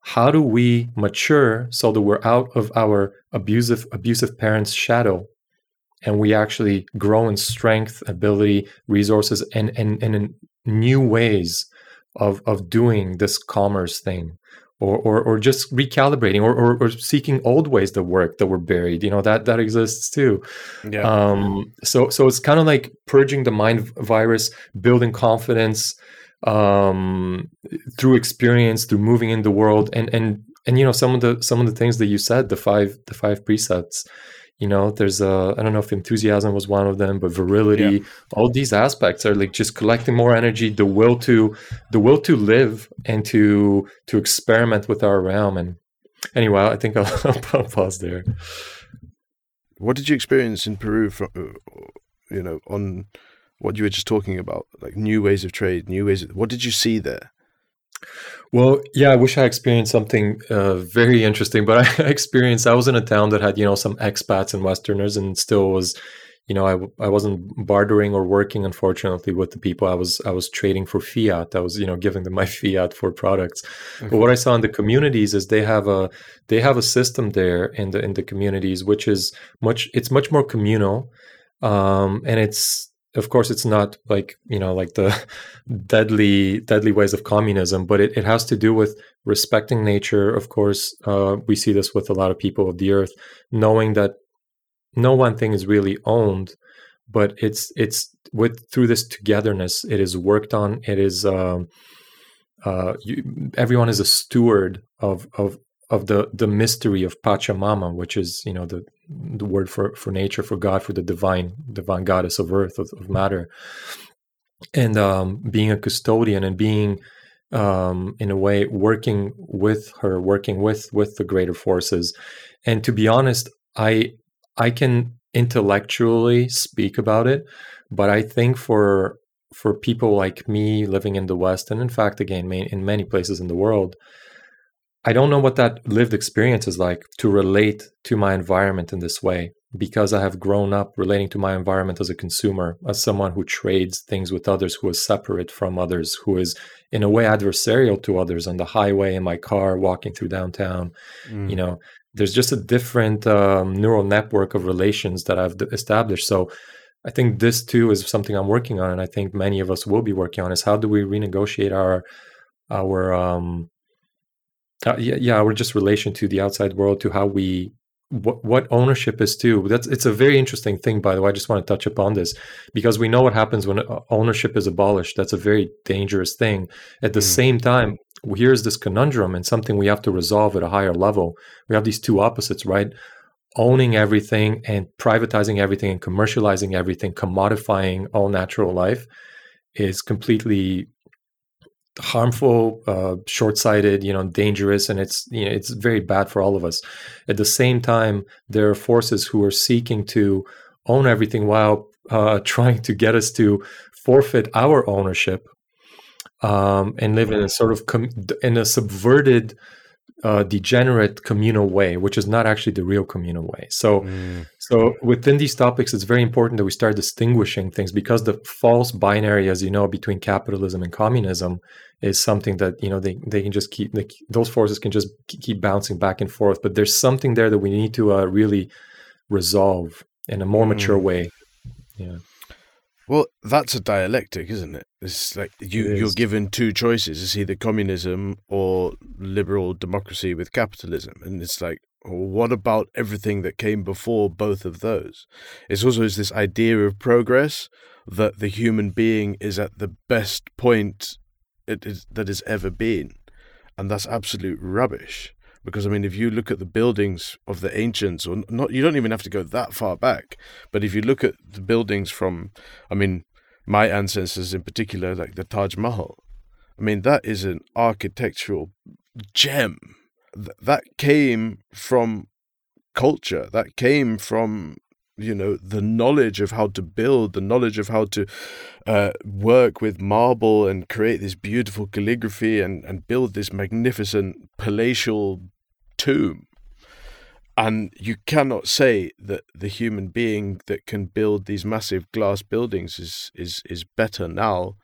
how do we mature so that we're out of our abusive abusive parents shadow and we actually grow in strength ability resources and and, and in new ways of of doing this commerce thing or or, or just recalibrating or, or, or seeking old ways that work that were buried you know that that exists too yeah. um so so it's kind of like purging the mind virus building confidence um through experience through moving in the world and and and you know some of the some of the things that you said the five the five precepts you know there's a i don't know if enthusiasm was one of them but virility yeah. all these aspects are like just collecting more energy the will to the will to live and to to experiment with our realm. And anyway i think i'll, [laughs] I'll pause there. What did you experience in peru from uh, you know on what you were just talking about like new ways of trade new ways of, what did you see there well, yeah, I wish I experienced something uh, very interesting, but [laughs] I experienced, I was in a town that had, you know, some expats and Westerners and still was, you know, I, I wasn't bartering or working, unfortunately, with the people. I was, I was trading for fiat. I was, you know, giving them my [laughs] fiat for products. Mm-hmm. But what I saw in the communities is they have a, they have a system there in the, in the communities, which is much, it's much more communal. Um, and it's, of course it's not like you know like the [laughs] deadly deadly ways of communism but it, it has to do with respecting nature. Of course uh, we see this with a lot of people of the earth knowing that no one thing is really owned but it's it's with through this togetherness it is worked on. It is um, uh, you, everyone is a steward of of of the the mystery of Pachamama, which is you know the the word for for nature, for God, for the divine divine goddess of earth of, of matter, and um, being a custodian and being um, in a way working with her, working with with the greater forces. And to be honest, I I can intellectually speak about it, but I think for for people like me living in the West, and in fact, again, in many places in the world, I don't know what that lived experience is like to relate to my environment in this way because I have grown up relating to my environment as a consumer, as someone who trades things with others, who is separate from others, who is in a way adversarial to others on the highway, in my car, walking through downtown. Mm. You know, there's just a different um, neural network of relations that I've established. So I think this too is something I'm working on, and I think many of us will be working on is how do we renegotiate our our um, uh, yeah, yeah, our just relation to the outside world, to how we what, what ownership is too. That's it's a very interesting thing, by the way. I just want to touch upon this because we know what happens when uh, ownership is abolished. That's a very dangerous thing. At the mm. same time, here's this conundrum and something we have to resolve at a higher level. We have these two opposites, right? Owning everything and privatizing everything and commercializing everything, commodifying all natural life is completely harmful, uh, short-sighted, you know, dangerous, and it's you know it's very bad for all of us. At the same time, there are forces who are seeking to own everything while uh, [laughs] trying to get us to forfeit our ownership um, and live in a sort of com- in a subverted uh, degenerate communal way, which is not actually the real communal way. So, mm. so within these topics, it's very important that we start distinguishing things because the false binary, as you know, between capitalism and communism is something that you know they, they can just keep they, those forces can just keep bouncing back and forth. But there's something there that we need to uh, really resolve in a more mm. mature way. Yeah. Well, that's a dialectic, isn't it? It's like you, it you're given two choices: it's either communism or liberal democracy with capitalism, and it's like, well, what about everything that came before both of those? It's also is this idea of progress that the human being is at the best point it is that has ever been, and that's absolute rubbish. Because I mean, if you look at the buildings of the ancients, or not, you don't even have to go that far back. But if you look at the buildings from, I mean, my ancestors in particular, like the Taj Mahal, I mean, that is an architectural gem. Th- that came from culture. That came from you know the knowledge of how to build the knowledge of how to uh, work with marble and create this beautiful calligraphy and, and build this magnificent palatial tomb and you cannot say that the human being that can build these massive glass buildings is is is better now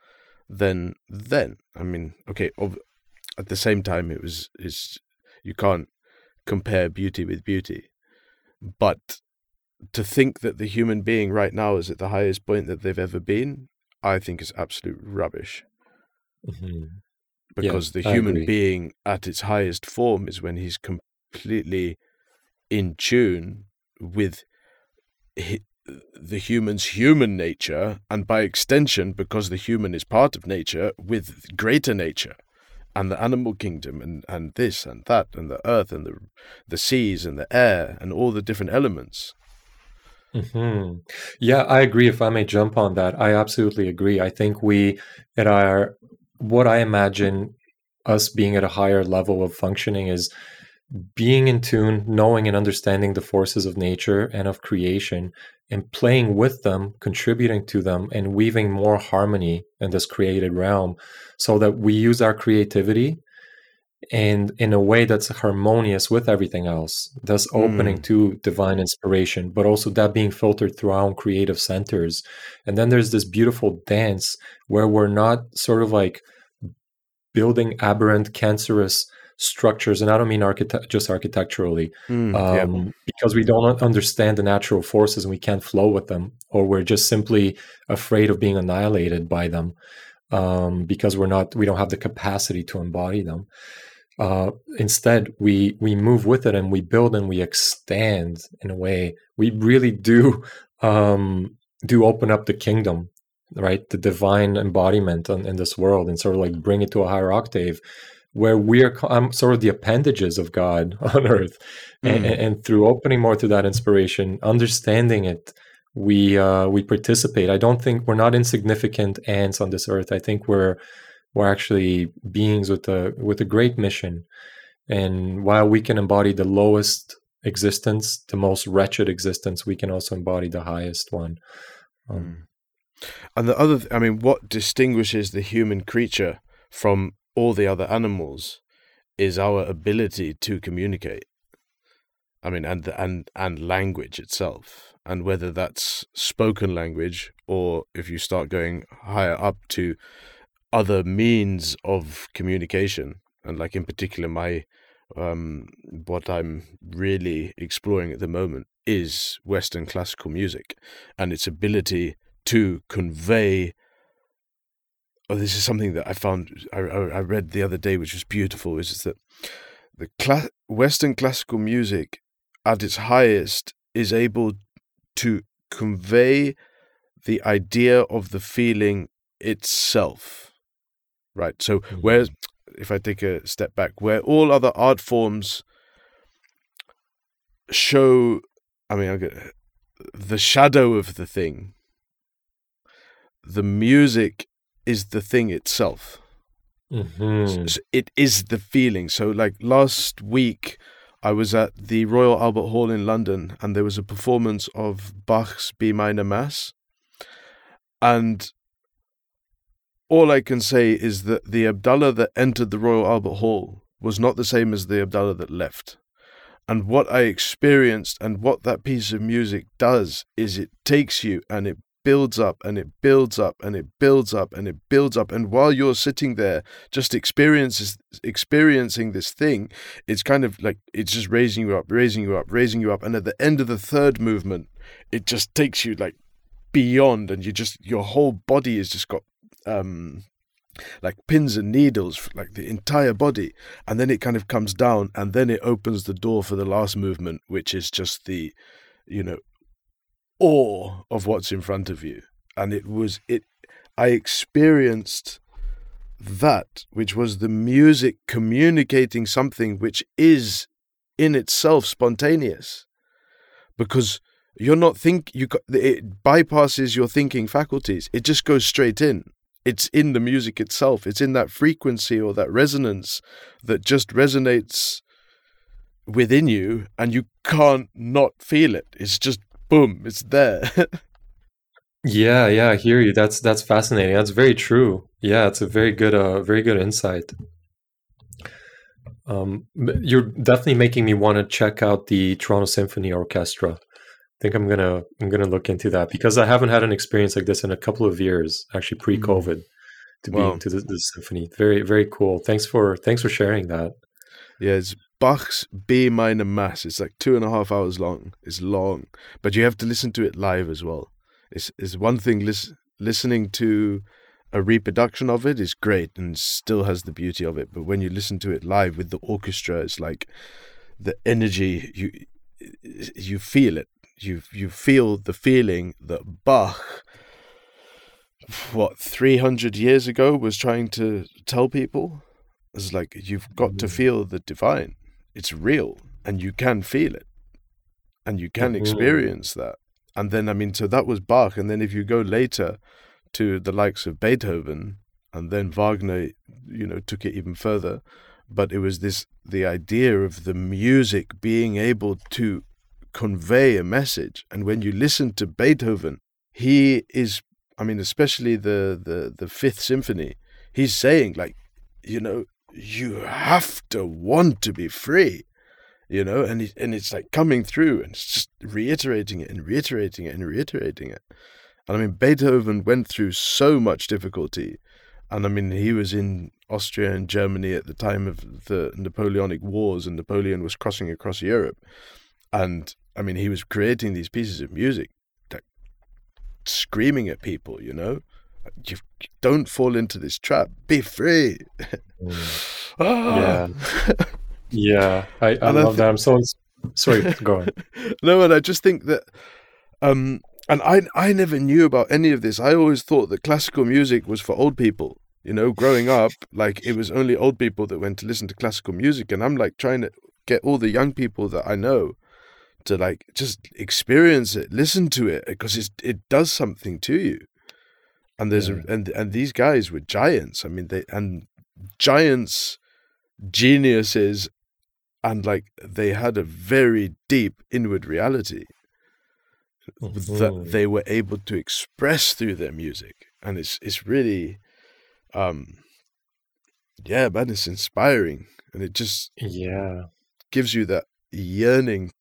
than then i mean okay at the same time it was is you can't compare beauty with beauty but to think that the human being right now is at the highest point that they've ever been, I think is absolute rubbish. Mm-hmm. Because yeah, the human being at its highest form is when he's completely in tune with the human's human nature, and by extension, because the human is part of nature, with greater nature and the animal kingdom and, and this and that and the earth and the the seas and the air and all the different elements Mm-hmm. Yeah, I agree. If I may jump on that, I absolutely agree. I think we, at our, what I imagine us being at a higher level of functioning is being in tune, knowing and understanding the forces of nature and of creation, and playing with them, contributing to them, and weaving more harmony in this created realm so that we use our creativity and in a way that's harmonious with everything else thus opening mm. to divine inspiration but also that being filtered through our own creative centers and then there's this beautiful dance where we're not sort of like building aberrant cancerous structures and i don't mean architect just architecturally mm, um, yeah. because we don't understand the natural forces and we can't flow with them or we're just simply afraid of being annihilated by them um, because we're not we don't have the capacity to embody them uh, instead, we we move with it and we build and we extend in a way. We really do um, do open up the kingdom, right? The divine embodiment in, in this world, and sort of like bring it to a higher octave, where we are um, sort of the appendages of God [laughs] on earth, mm. and, and, through opening more to that inspiration, understanding it, we uh, we participate. I don't think we're not insignificant ants on this earth. I think we're we're actually beings with a with a great mission. And while we can embody the lowest existence, the most wretched existence, we can also embody the highest one. Um, hmm. and the other, I mean, what distinguishes the human creature from all the other animals is our ability to communicate. I mean, and and and language itself, and whether that's spoken language or if you start going higher up to other means of communication and like in particular my um, what i'm really exploring at the moment is western classical music and its ability to convey oh this is something that i found i, I read the other day which was beautiful is that the cla- western classical music at its highest is able to convey the idea of the feeling itself right? So mm-hmm. where, if I take a step back, where all other art forms show, I mean, get the shadow of the thing. The music is the thing itself. Mm-hmm. So it is the feeling. So, like last week, I was at the Royal Albert Hall in London, and there was a performance of Bach's B minor Mass, and all I can say is that the Abdallah that entered the Royal Albert Hall was not the same as the Abdallah that left. And what I experienced and what that piece of music does is it takes you and it builds up and it builds up and it builds up and it builds up. And while you're sitting there just experiences experiencing this thing it's kind of like it's just raising you up raising you up raising you up. And at the end of the third movement it just takes you like beyond and you just your whole body has just got um like pins and needles like the entire body. And then it kind of comes down and then it opens the door for the last movement which is just the you know awe of what's in front of you. And it was it i experienced that which was the music communicating something which is in itself spontaneous. Because you're not think you it bypasses your thinking faculties. It just goes straight in. It's in the music itself. It's in that frequency or that resonance that just resonates within you and you can't not feel it. It's just boom it's there [laughs] yeah yeah i hear you that's that's fascinating that's very true yeah it's a very good uh very good insight um you're definitely making me want to check out the toronto symphony orchestra I think I'm gonna I'm gonna look into that because I haven't had an experience like this in a couple of years, actually pre-COVID, mm. to wow. be to the, the, symphony. Very very cool. Thanks for thanks for sharing that. Yeah, it's Bach's B minor mass. It's like two and a half hours long. It's long, but you have to listen to it live as well. It's it's one thing lis- listening to a reproduction of it is great and still has the beauty of it, but when you listen to it live with the orchestra, it's like the energy you you feel it you you feel the feeling that Bach, what three hundred years ago, was trying to tell people. It's like you've got to feel the divine. It's real, and you can feel it, and you can experience that. And then, I mean, so that was Bach. And then, if you go later to the likes of Beethoven, and then Wagner, you know, took it even further. But it was this the idea of the music being able to convey a message. And when you listen to Beethoven, he is, I mean, especially the, the, the Fifth Symphony, he's saying, like, you know, you have to want to be free, you know, and, he, and it's like coming through and it's just reiterating it and reiterating it and reiterating it. And I mean, Beethoven went through so much difficulty. And I mean, he was in Austria and Germany at the time of the Napoleonic Wars, and Napoleon was crossing across Europe. And I mean, he was creating these pieces of music, that screaming at people, you know, you don't fall into this trap. Be free. Mm. [laughs] ah. Yeah, yeah. I, I love th- that. I'm so sorry. Go on. [laughs] no, and I just think that, um, and I I never knew about any of this. I always thought that classical music was for old people. You know, growing up, like it was only old people that went to listen to classical music, and I'm like trying to get all the young people that I know to like just experience it, listen to it because it it does something to you. And there's yeah. a, and and these guys were giants. I mean, they and giants, geniuses, and like they had a very deep inward reality mm-hmm. that they were able to express through their music, and it's it's really, um, yeah, man, it's inspiring, and it just yeah gives you that yearning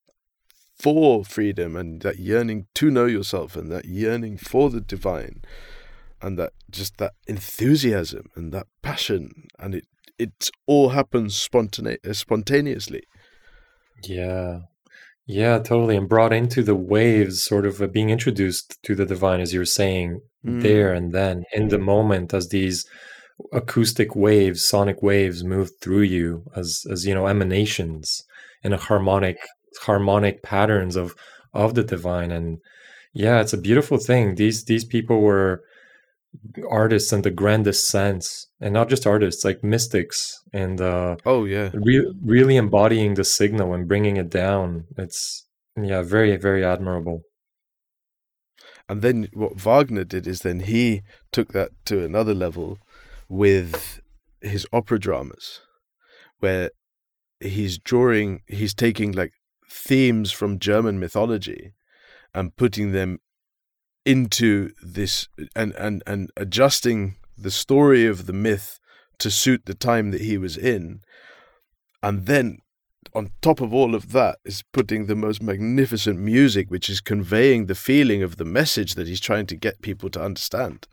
for freedom and that yearning to know yourself and that yearning for the divine and that just that enthusiasm and that passion and it it all happens spontane- spontaneously. Yeah. Yeah totally and brought into the waves sort of uh, being introduced to the divine as you're saying mm. there and then in the moment as these acoustic waves sonic waves move through you as as you know emanations in a harmonic harmonic patterns of of the divine and yeah it's a beautiful thing. These these people were artists in the grandest sense and not just artists like mystics and uh oh yeah. re- really embodying the signal and bringing it down. It's yeah very very admirable. And then what wagner did is then he took that to another level with his opera dramas where he's drawing he's taking like themes from German mythology and putting them into this and, and, and adjusting the story of the myth to suit the time that he was in. and then on top of all of that is putting the most magnificent music, which is conveying the feeling of the message that he's trying to get people to understand.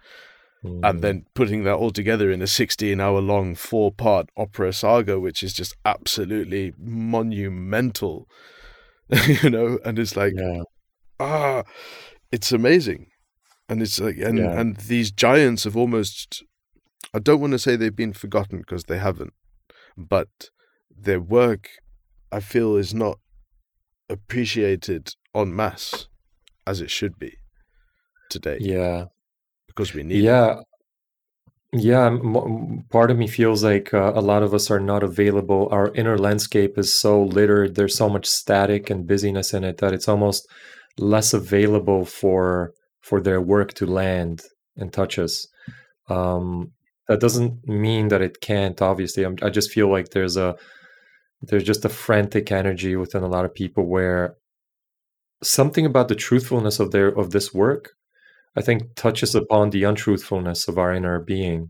Mm. And then putting that all together in a 16 hour long four part opera saga, which is just absolutely monumental, [laughs] you know, and it's like, yeah. ah, it's amazing. And it's like, and, yeah. and these giants have almost, I don't want to say they've been forgotten because they haven't, but their work I feel is not appreciated en masse as it should be today. Yeah, because we need. Yeah, it. yeah. Part of me feels like uh, a lot of us are not available. Our inner landscape is so littered. There's so much static and busyness in it that it's almost less available for for their work to land and touch us. Um, that doesn't mean that it can't. Obviously, I'm, I just feel like there's a there's just a frantic energy within a lot of people where something about the truthfulness of their of this work i think touches upon the untruthfulness of our inner being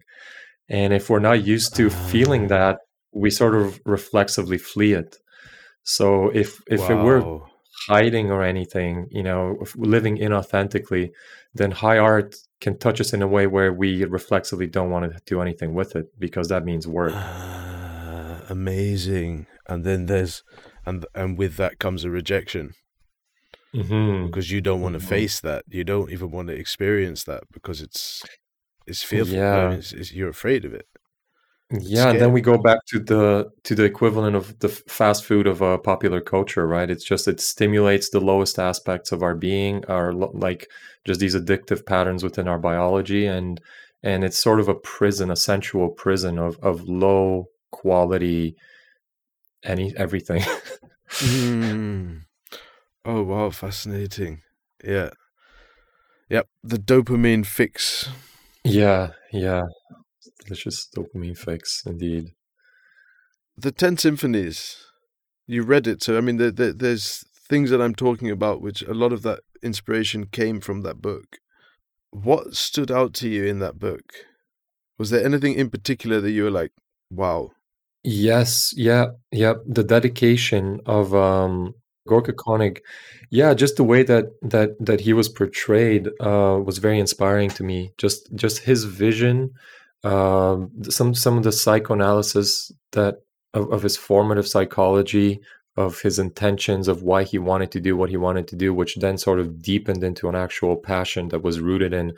and if we're not used to feeling ah. that we sort of reflexively flee it so if if wow. it were hiding or anything you know living inauthentically then high art can touch us in a way where we reflexively don't want to do anything with it because that means work. Uh, amazing. And then there's and and with that comes a rejection. Mm-hmm. because you don't want to mm-hmm. face that. You don't even want to experience that because it's it's fearful. Yeah. I mean, it's, it's, you're afraid of it yeah and then we go back to the to the equivalent of the fast food of a popular culture right it's just it stimulates the lowest aspects of our being our like just these addictive patterns within our biology and and it's sort of a prison a sensual prison of of low quality any everything. mm. Oh wow, fascinating. Yeah. Yep, the dopamine fix. Yeah, yeah. Delicious dopamine fix indeed. The 10 symphonies. You read it, so I mean the, the, there's things that I'm talking about which a lot of that inspiration came from that book. What stood out to you in that book? Was there anything in particular that you were like, wow, Yes, yeah, yeah. The dedication of um, Gorka Koenig, yeah, just the way that that that he was portrayed uh, was very inspiring to me. Just just his vision, um, some some of the psychoanalysis that of, of his formative psychology, of his intentions, of why he wanted to do what he wanted to do, which then sort of deepened into an actual passion that was rooted in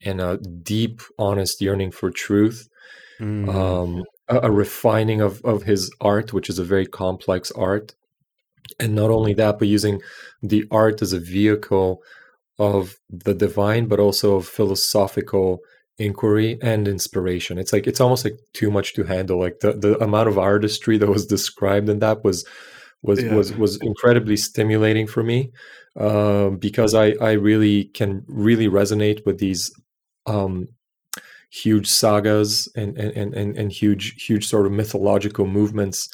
in a deep, honest yearning for truth. Mm. Um, a, a refining of of his art, which is a very complex art, and not only that, but using the art as a vehicle of the divine, but also of philosophical inquiry and inspiration. It's like it's almost like too much to handle. Like the the amount of artistry that was [laughs] described in that was was yeah. was was incredibly stimulating for me um, because I I really can really resonate with these um, huge sagas and and and, and huge huge sort of mythological movements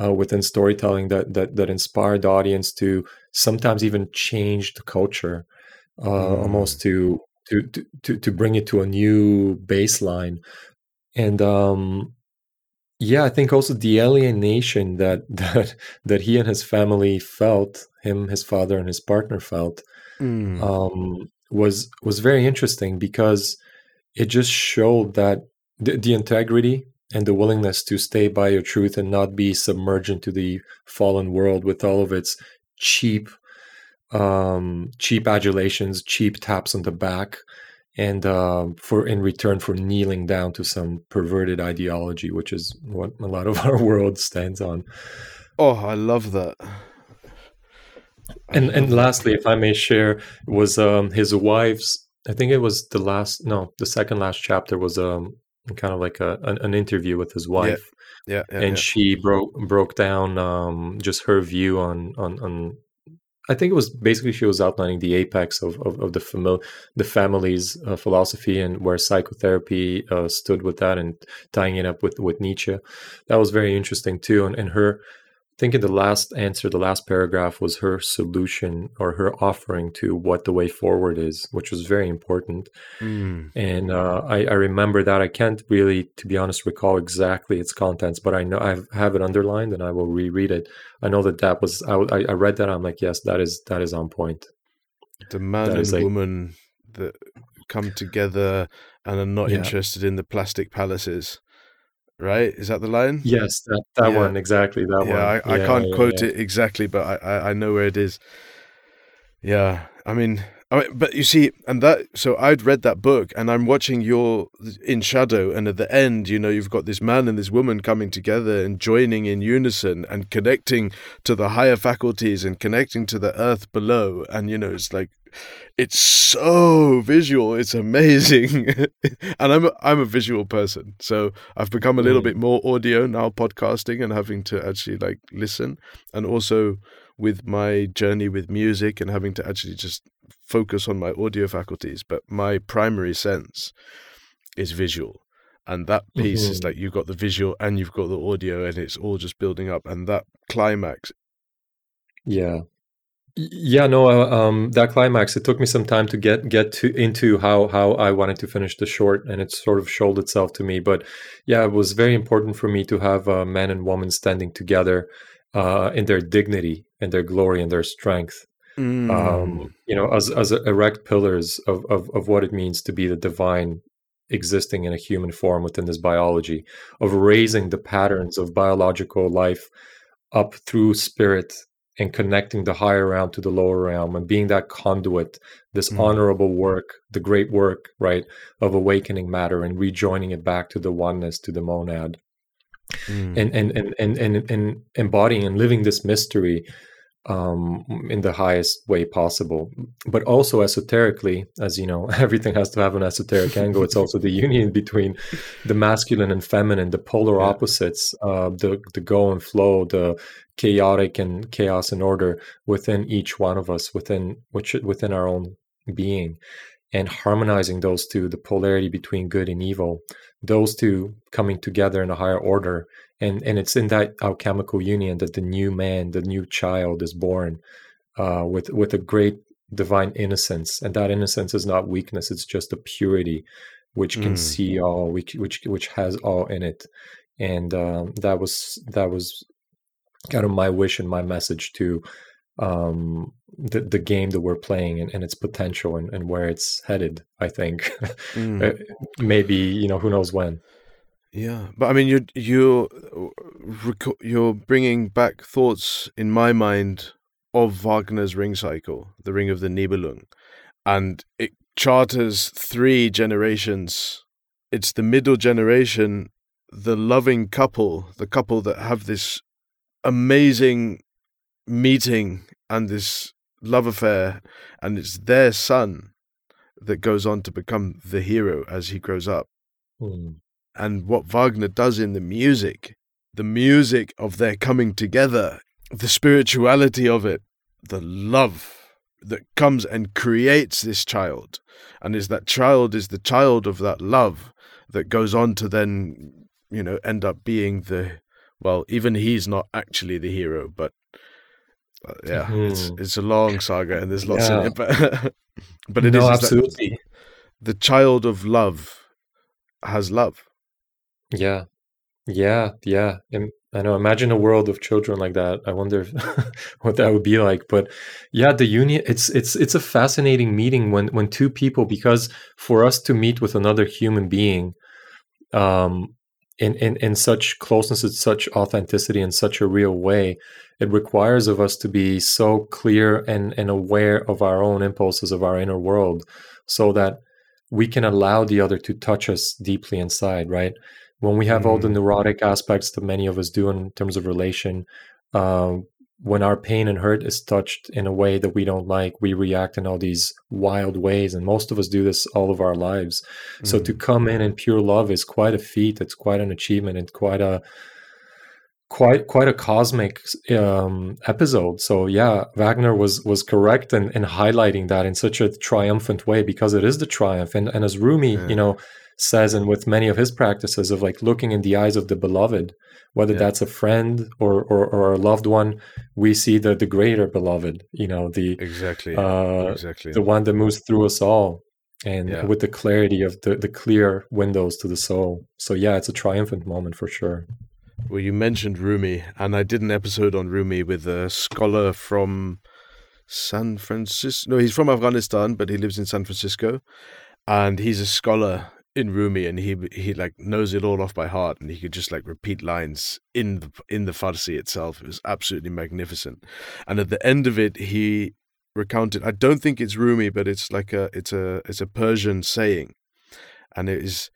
uh, within storytelling that that that inspire the audience to sometimes even change the culture, uh, mm. almost to, to to to bring it to a new baseline, and um, yeah, I think also the alienation that [laughs] that that he and his family felt, him, his father, and his partner felt, mm. um, was was very interesting because it just showed that the, the integrity and the willingness to stay by your truth and not be submerged into the fallen world with all of its cheap um, cheap adulations cheap taps on the back and uh, for in return for kneeling down to some perverted ideology which is what a lot of [laughs] our world stands on oh i love that and and lastly if i may share was um, his wife's I think it was the last, no, the second last chapter was um kind of like a an, an interview with his wife. Yeah, yeah, yeah and yeah. she broke broke down um just her view on on on. I think it was basically she was outlining the apex of of, of the famil- the family's uh, philosophy and where psychotherapy uh, stood with that and tying it up with with Nietzsche. That was very interesting too, and and her think in the last answer, the last paragraph was her solution or her offering to what the way forward is, which was very important. Mm. And uh, I, I, remember that. I can't really, to be honest, recall exactly its contents, but I know I have it underlined, and I will reread it. I know that that was. I, I read that. I'm like, yes, that is that is on point. The man and like, woman that come together and are not yeah. interested in the plastic palaces right? Is that the line? Yes, that, that yeah. one exactly. That yeah, one. I, I yeah, can't yeah, quote it exactly, but I, I, I know where it is. Yeah, I mean, I mean, but you see, and that so I'd read that book, and I'm watching your in shadow, and at the end, you know, you've got this man and this woman coming together and joining in unison and connecting to the higher faculties and connecting to the earth below, and you know, it's like it's so visual it's amazing. [laughs] And i'm a, i'm a visual person so i've become a little mm. bit more audio now podcasting and having to actually like listen. And also with my journey with music and having to actually just focus on my audio faculties but my primary sense is visual and that piece mm-hmm. is like you've got the visual and you've got the audio and it's all just building up and that climax yeah yeah, no, uh, um, that climax. It took me some time to get get to into how how I wanted to finish the short, and it sort of showed itself to me. But yeah, it was very important for me to have a man and woman standing together uh, in their dignity and their glory and their strength. Mm. Um, you know, as as erect pillars of, of of what it means to be the divine existing in a human form within this biology, of raising the patterns of biological life up through spirit and connecting the higher realm to the lower realm and being that conduit, this mm. honorable work, the great work, right, of awakening matter and rejoining it back to the oneness, to the monad. Mm. And, and, and, and, and, and embodying and living this mystery um, in the highest way possible. But also esoterically, as you know, [laughs] everything has to have an esoteric [laughs] angle. It's also the union between the masculine and feminine, the polar yeah. opposites, uh, the the go and flow, the chaotic and chaos and order within each one of us, within which within our own being, and harmonizing those two, the polarity between good and evil, those two coming together in a higher order and and it's in that alchemical union that the new man the new child is born uh, with with a great divine innocence and that innocence is not weakness it's just a purity which can mm. see all which which which has all in it and um, that was that was kind of my wish and my message to um, the, the game that we're playing and, and its potential and, and where it's headed i think [laughs] mm. Uh, maybe you know who knows when yeah, but I mean, you you you're bringing back thoughts in my mind of Wagner's Ring Cycle, the Ring of the Nibelung, and it charters three generations. It's the middle generation, the loving couple, the couple that have this amazing meeting and this love affair, and it's their son that goes on to become the hero as he grows up. Hmm and what Wagner does in the music, the music of their coming together, the spirituality of it, the love that comes and creates this child, and is that child is the child of that love that goes on to then, you know, end up being the well, even he's not actually the hero, but uh, yeah, mm. it's it's a long saga and there's lots yeah. in it, but [laughs] but it no, is absolutely the child of love has love yeah. Yeah, yeah. I know. Imagine a world of children like that. I wonder [laughs] what that would be like. But yeah, the union. It's it's it's a fascinating meeting when when two people because for us to meet with another human being, um, in in in such closeness, in such authenticity, in such a real way, it requires of us to be so clear and and aware of our own impulses of our inner world, so that we can allow the other to touch us deeply inside. Right when we have mm all the mm. neurotic aspects that many of us do in terms of relation uh, when our pain and hurt is touched in a way that we don't like we react in all these wild ways and most of us do this all of our lives mm so to mm. come in in pure love is quite a feat it's quite an achievement it's quite a quite quite a cosmic um, episode so yeah wagner was was correct in, in highlighting that in such a triumphant way because it is the triumph and, and as rumi yeah. you know says and with many of his practices of like looking in the eyes of the beloved whether Yeah. that's a friend or, or or a loved one we see the the greater beloved you know the Exactly. uh exactly. the one that moves through us all and Yeah. with the clarity of the the clear windows to the soul so yeah it's a triumphant moment for sure Well, you mentioned Rumi, and I did an episode on Rumi with a scholar from San Francisco. No, he's from Afghanistan, but he lives in San Francisco, and he's a scholar in Rumi, and he he like knows it all off by heart, and he could just like repeat lines in the in the Farsi itself. It was absolutely magnificent, and at the end of it, he recounted. I don't think it's Rumi, but it's like a it's a it's a Persian saying, and it is.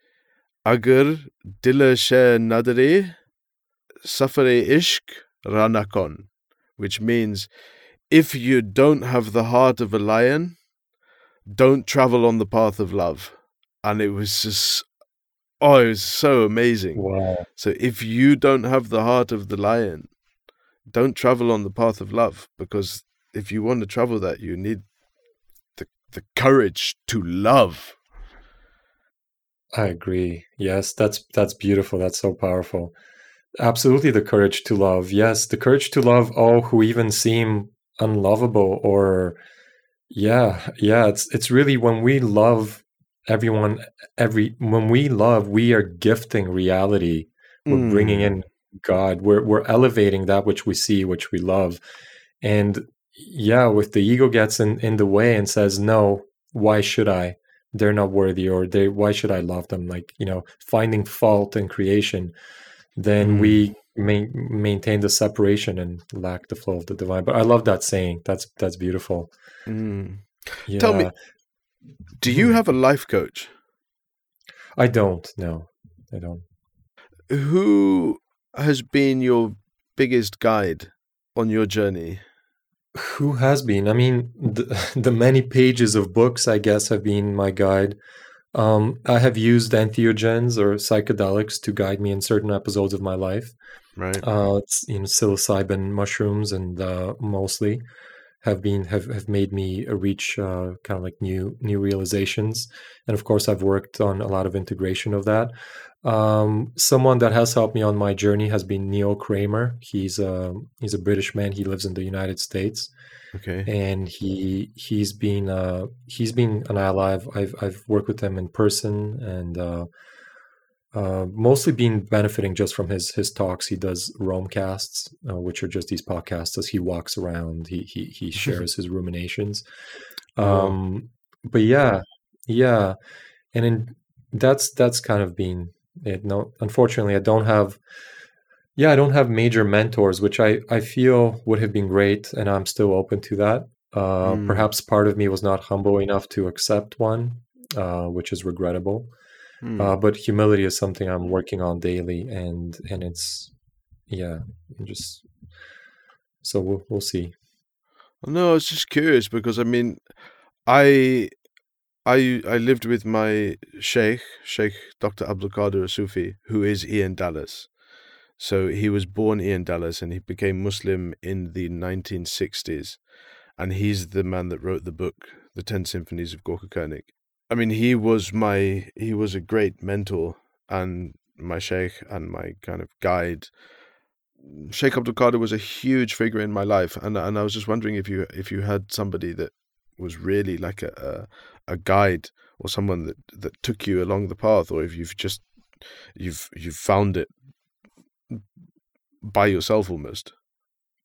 Agar dil she nadari, Safare Ishq Ranakon, which means if you don't have the heart of a lion, don't travel on the path of love. And it was just, oh, it was so amazing. wow So if you don't have the heart of the lion, don't travel on the path of love because if you want to travel that, you need the, the courage to love. I agree. Yes, that's that's beautiful. That's so powerful. Absolutely the courage to love. Yes, the courage to love all who even seem unlovable or yeah, yeah, it's it's really when we love everyone every when we love, we are gifting reality. We're bringing Mm. in God. We're we're elevating that which we see, which we love. And yeah, if the ego gets in in the way and says, "No, why should I?" they're not worthy or they why should i love them like you know finding fault in creation then Mm. we ma- maintain the separation and lack the flow of the divine but i love that saying that's that's beautiful Mm. yeah Tell me- Do you have a life coach? i don't no i don't who has been your biggest guide on your journey? who has been i mean the, [laughs] the many pages of books i guess have been my guide um, i have used entheogens or psychedelics to guide me in certain episodes of my life Right. uh, it's, you know, psilocybin mushrooms and uh, mostly have been have, have made me reach uh, kind of like new new realizations. And of course i've worked on a lot of integration of that. Um, someone that has helped me on my journey has been neil kramer. He's a he's a british man. He lives in the united states. Okay. and he he's been uh, he's been an ally. I've, I've I've worked with him in person and uh, uh, mostly been benefiting just from his his talks. He does Roamcasts, uh, which are just these podcasts as he walks around. He he he [laughs] shares his ruminations. Um, but yeah, yeah, and in, that's that's kind of been it. No, unfortunately, I don't have. Yeah, I don't have major mentors, which I, I feel would have been great, and I'm still open to that. Uh, Mm. Perhaps part of me was not humble enough to accept one, uh, which is regrettable. Hmm. Uh, but humility is something I'm working on daily, and and it's yeah, just so we'll we'll see. no, I was just curious because I mean, I, I, I lived with my sheikh, Sheikh Dr. Abdul Qadir Sufi, who is Ian Dallas. So he was born Ian Dallas, and he became Muslim in the 1960s, and he's the man that wrote the book, The Ten Symphonies of Gorka Koenig. I mean, he was my he was a great mentor and my sheikh and my kind of guide. Mm, sheikh Abdul Qadir was a huge figure in my life, and and I was just wondering if you if you had somebody that was really like a a, a guide or someone that that took you along the path, or if you've just you've you've found it by yourself almost.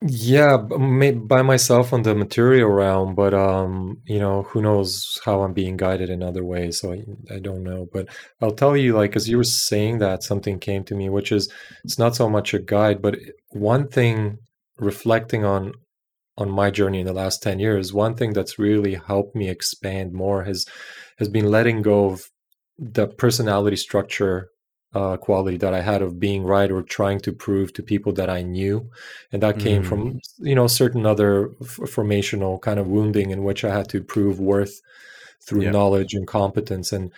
Yeah, by myself on the material realm, but um, you know, who knows how I'm being guided in other ways. So I, I don't know. But I'll tell you, like, as you were saying that, something came to me, which is it's not so much a guide, but one thing reflecting on on my journey in the last 10 years, one thing that's really helped me expand more has has been letting go of the personality structure uh, quality that I had of being right or trying to prove to people that I knew, and that came Mm. from you know certain other f- formational kind of wounding in which I had to prove worth through Yeah. knowledge and competence and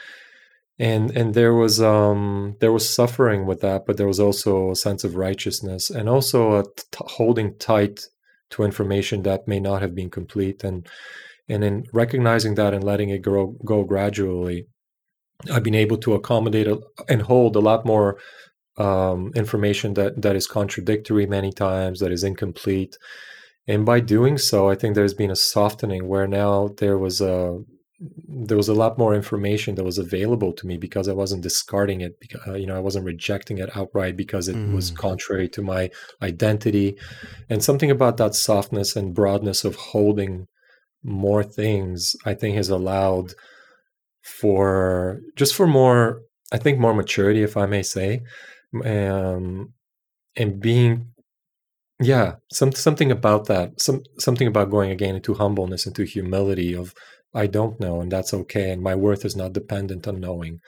and and there was um there was suffering with that but there was also a sense of righteousness and also a t- holding tight to information that may not have been complete and and in recognizing that and letting it grow go gradually I've been able to accommodate a, and hold a lot more um, information that that is contradictory many times, that is incomplete, and by doing so, I think there's been a softening where now there was a there was a lot more information that was available to me because I wasn't discarding it because uh, you know I wasn't rejecting it outright because it mm. was contrary to my identity and something about that softness and broadness of holding more things I think has allowed for just for more I think more maturity if I may say um, and being yeah some something about that some something about going again into humbleness into humility of I don't know, and that's okay. And my worth is not dependent on knowing.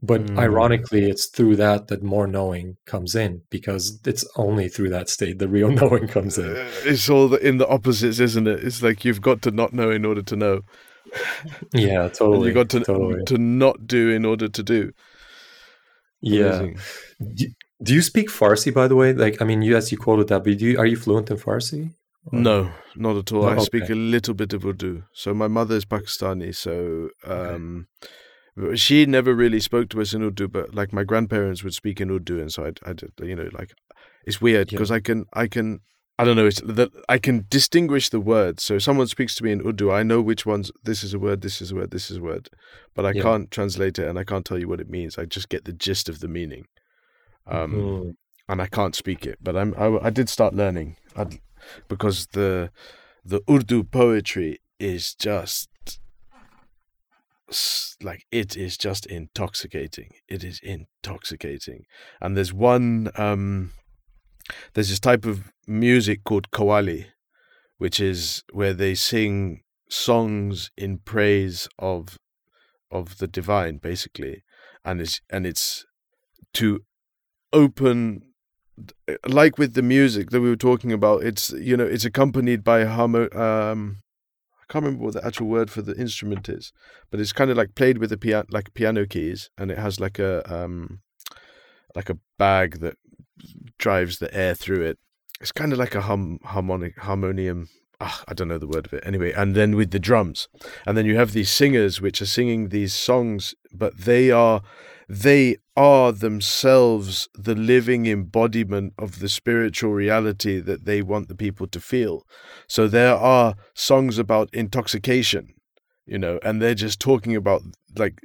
But mm. ironically, it's through that that more knowing comes in because it's only through that state the real [laughs] knowing comes in. Uh, it's all the, in the opposites, isn't it? It's like you've got to not know in order to know. Yeah, totally. you've got to totally. to not do in order to do. Yeah. Do, do, you speak Farsi, by the way? Like, I mean, yes, you quoted that, but you, are you fluent in Farsi? No, not at all. Oh, I okay. speak a little bit of Urdu. So my mother is Pakistani, so um, okay. she never really spoke to us in Urdu, but like my grandparents would speak in Urdu, and so I, I did, you know, like it's weird because yeah. I can, I can, I don't know, it's that I can distinguish the words. So if someone speaks to me in Urdu, I know which ones. This is a word. This is a word. This is a word, but I yeah. can't translate it, and I can't tell you what it means. I just get the gist of the meaning. Um, mm-hmm. and I can't speak it, but I'm I, I did start learning. I'd, because the the Urdu poetry is just like it is just intoxicating. It is intoxicating, and there's one um, there's this type of music called qawwali, which is where they sing songs in praise of of the divine, basically, and it's and it's to open like with the music that we were talking about, it's you know it's accompanied by harmo. Um, I can't remember what the actual word for the instrument is, but it's kind of like played with the piano, like piano keys, and it has like a um, like a bag that drives the air through it. It's kind of like a hum, harmonic harmonium. Ah, I don't know the word of it anyway. And then with the drums, and then you have these singers which are singing these songs, but they are they are themselves the living embodiment of the spiritual reality that they want the people to feel. So there are songs about intoxication, you know, and they're just talking about like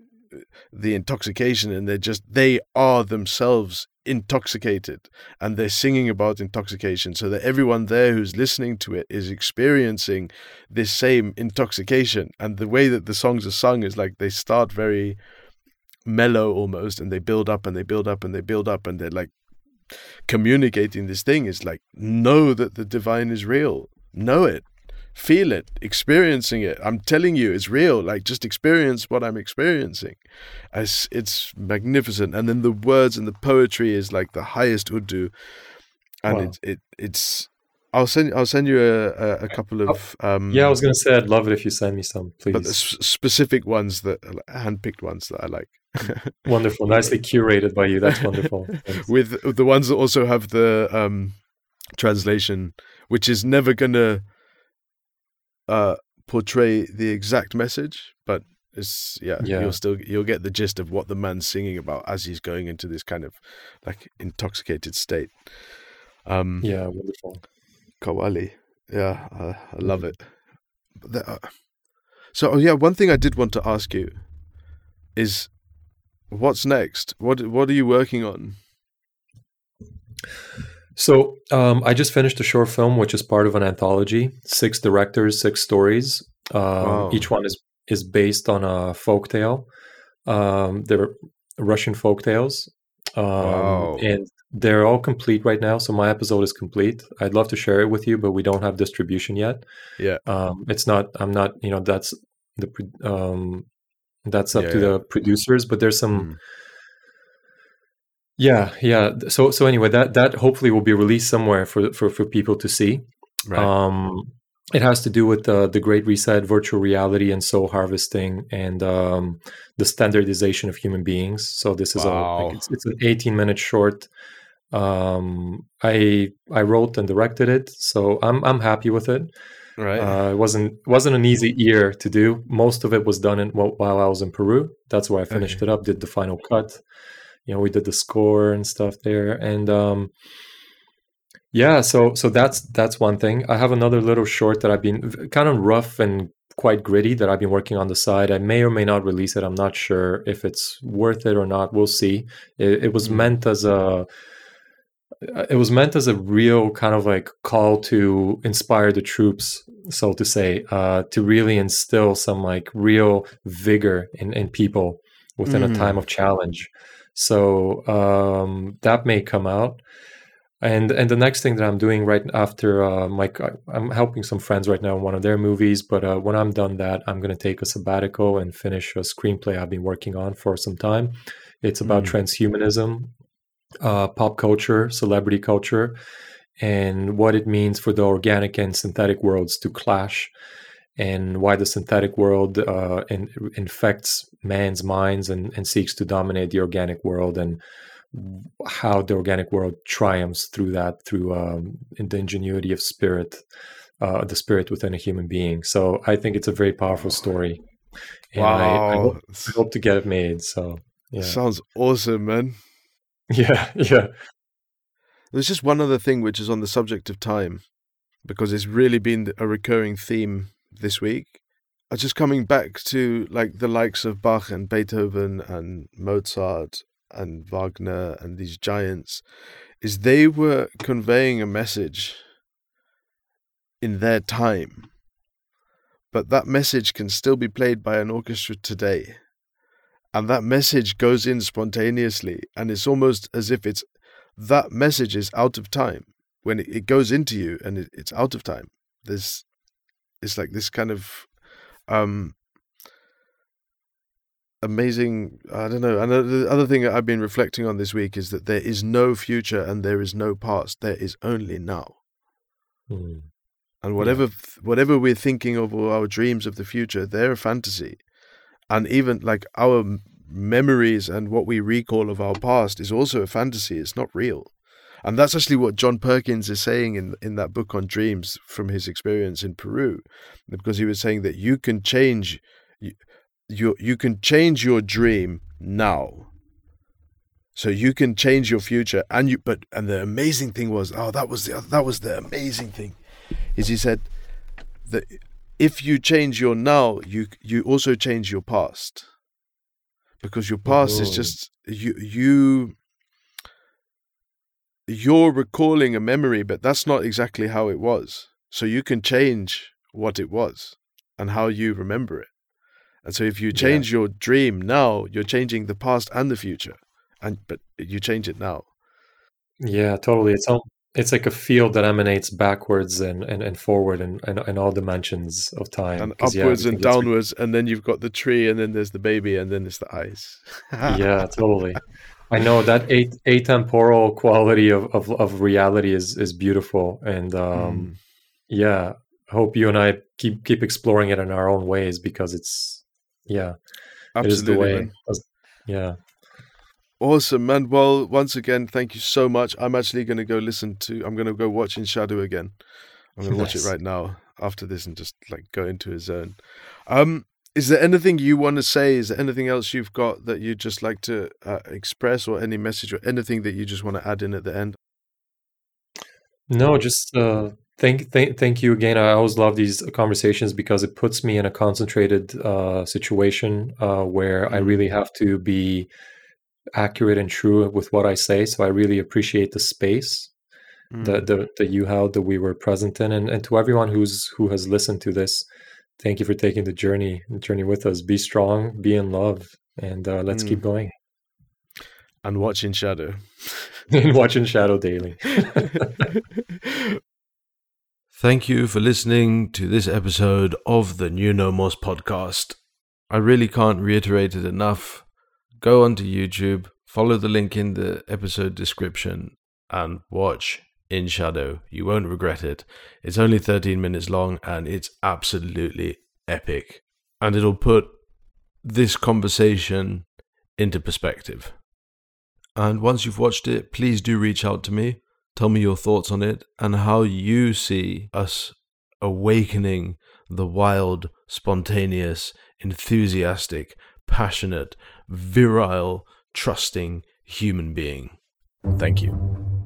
the intoxication and they're just, they are themselves intoxicated and they're singing about intoxication so that everyone there who's listening to it is experiencing this same intoxication. And the way that the songs are sung is like they start very mellow almost and they build up and they build up and they build up and they're like communicating this thing. Is like know that the divine is real. Know it feel it experiencing it. I'm telling you it's real. Like just experience what i'm experiencing. As it's magnificent. And then the words and the poetry is like the highest urdu. And wow. it, it it's I'll send I'll send you a, a, a couple of um, yeah I was gonna say I'd love it if you send me some please but the specific ones that handpicked ones that I like. [laughs] Wonderful, nicely curated by you. That's wonderful. [laughs] With the ones that also have the um, translation, which is never gonna uh, portray the exact message, but it's yeah, yeah, you'll still you'll get the gist of what the man's singing about as he's going into this kind of like intoxicated state. Um, yeah, wonderful. Qawwali, yeah, uh, I love it. uh, so, oh yeah, one thing I did want to ask you is what's next? What what are you working on? So um, I just finished a short film, which is part of an anthology. Six directors, six stories. Um, wow. Each one is is based on a folk tale. Um, they're Russian folk tales, um, wow. and they're all complete right now. So my episode is complete. I'd love to share it with you, but we don't have distribution yet. Yeah, um, it's not. I'm not. You know, that's the um, that's up yeah, to yeah. the producers, but there's some. Mm. Yeah, yeah. So so anyway, that that hopefully will be released somewhere for for for people to see. Right. Um, it has to do with the the Great Reset, virtual reality, and soul harvesting, and um, the standardization of human beings. So this is wow. a like it's, it's an 18 minute short. Um, I I wrote and directed it, so I'm I'm happy with it. Right. Uh, it wasn't wasn't an easy year to do. Most of it was done in, while I was in Peru. That's where I finished Okay. it up. Did the final cut. You know, we did the score and stuff there, and um, yeah. So so that's that's one thing. I have another little short that I've been kind of rough and quite gritty that I've been working on the side. I may or may not release it. I'm not sure if it's worth it or not. We'll see. It, it was Mm. meant as a it was meant as a real kind of like call to inspire the troops so to say uh, to really instill some like real vigor in, in people within Mm. a time of challenge so um, that may come out and and the next thing that i'm doing right after uh, my i'm helping some friends right now in one of their movies but uh, when i'm done that i'm going to take a sabbatical and finish a screenplay i've been working on for some time it's about Mm. transhumanism uh, pop culture, celebrity culture, and what it means for the organic and synthetic worlds to clash, and why the synthetic world uh, in, infects man's minds and, and seeks to dominate the organic world, and how the organic world triumphs through that, through um, the ingenuity of spirit, uh, the spirit within a human being. So I think it's a very powerful story. And I, I, hope, I hope to get it made. So yeah, Sounds awesome, man. [laughs] yeah, yeah. There's just one other thing which is on the subject of time, because it's really been a recurring theme this week. Uh, Just coming back to like the likes of Bach and Beethoven and Mozart and Wagner and these giants, is they were conveying a message in their time, but that message can still be played by an orchestra today. And that message goes in spontaneously, and it's almost as if it's that message is out of time. When it, it goes into you and it, it's out of time. There's it's like this kind of um amazing i don't know and the- the other thing that i've been reflecting on this week is that there is no future and there is no past there is only now. Hmm. and whatever whatever we're thinking of or our dreams of the future they're a fantasy. And even like our memories and what we recall of our past is also a fantasy it's not real and that's actually what john perkins is saying in in that book on dreams from his experience in peru because he was saying that you can change you, you, you can change your dream now so you can change your future and you but and the amazing thing was oh that was the that was the amazing thing is he said that if you change your now you you also change your past because your past is Oh. just you you you're recalling a memory but that's not exactly how it was so you can change what it was and how you remember it and so if you Yeah. change your dream now you're changing the past and the future and but you change it now Yeah, totally. It's all, it's like a field that emanates backwards and, and, and forward and, and, and all dimensions of time. and 'Cause, yeah, upwards and downwards and then you've got the tree and then there's the baby and then there's the eyes yeah, totally. [laughs] [laughs] I know that a, atemporal quality of, of, of reality is, is beautiful. And um, Mm. yeah, hope you and I keep keep exploring it in our own ways because it's yeah, it is the way. man. Yeah. awesome man well once again thank you so much i'm actually going to go listen to i'm going to go watch in shadow again i'm going to watch it right now after this and just like go into a zone um is there anything you want to say is there anything else you've got that you'd just like to uh, express or any message or anything that you just want to add in at the end No, just uh, thank thank thank you again. I always love these conversations because it puts me in a concentrated uh, situation uh, where I Mhm. really have to be accurate and true with what I say. So I really appreciate the space that Mm. the that you held that we were present in, and and to everyone who's who has listened to this, thank you for taking the journey the journey with us. Be strong, be in love, and uh, let's keep going. and watch in shadow [laughs] and watching Shadow Daily. [laughs] Thank you for listening to this episode of the New Nomos podcast. I really can't reiterate it enough. Go onto YouTube, follow the link in the episode description, and watch In Shadow. You won't regret it. It's only 13 minutes long and it's absolutely epic. And it'll put this conversation into perspective. And once you've watched it, please do reach out to me. Tell me your thoughts on it and how you see us awakening the wild, spontaneous, enthusiastic, passionate, virile, trusting human being. Thank you.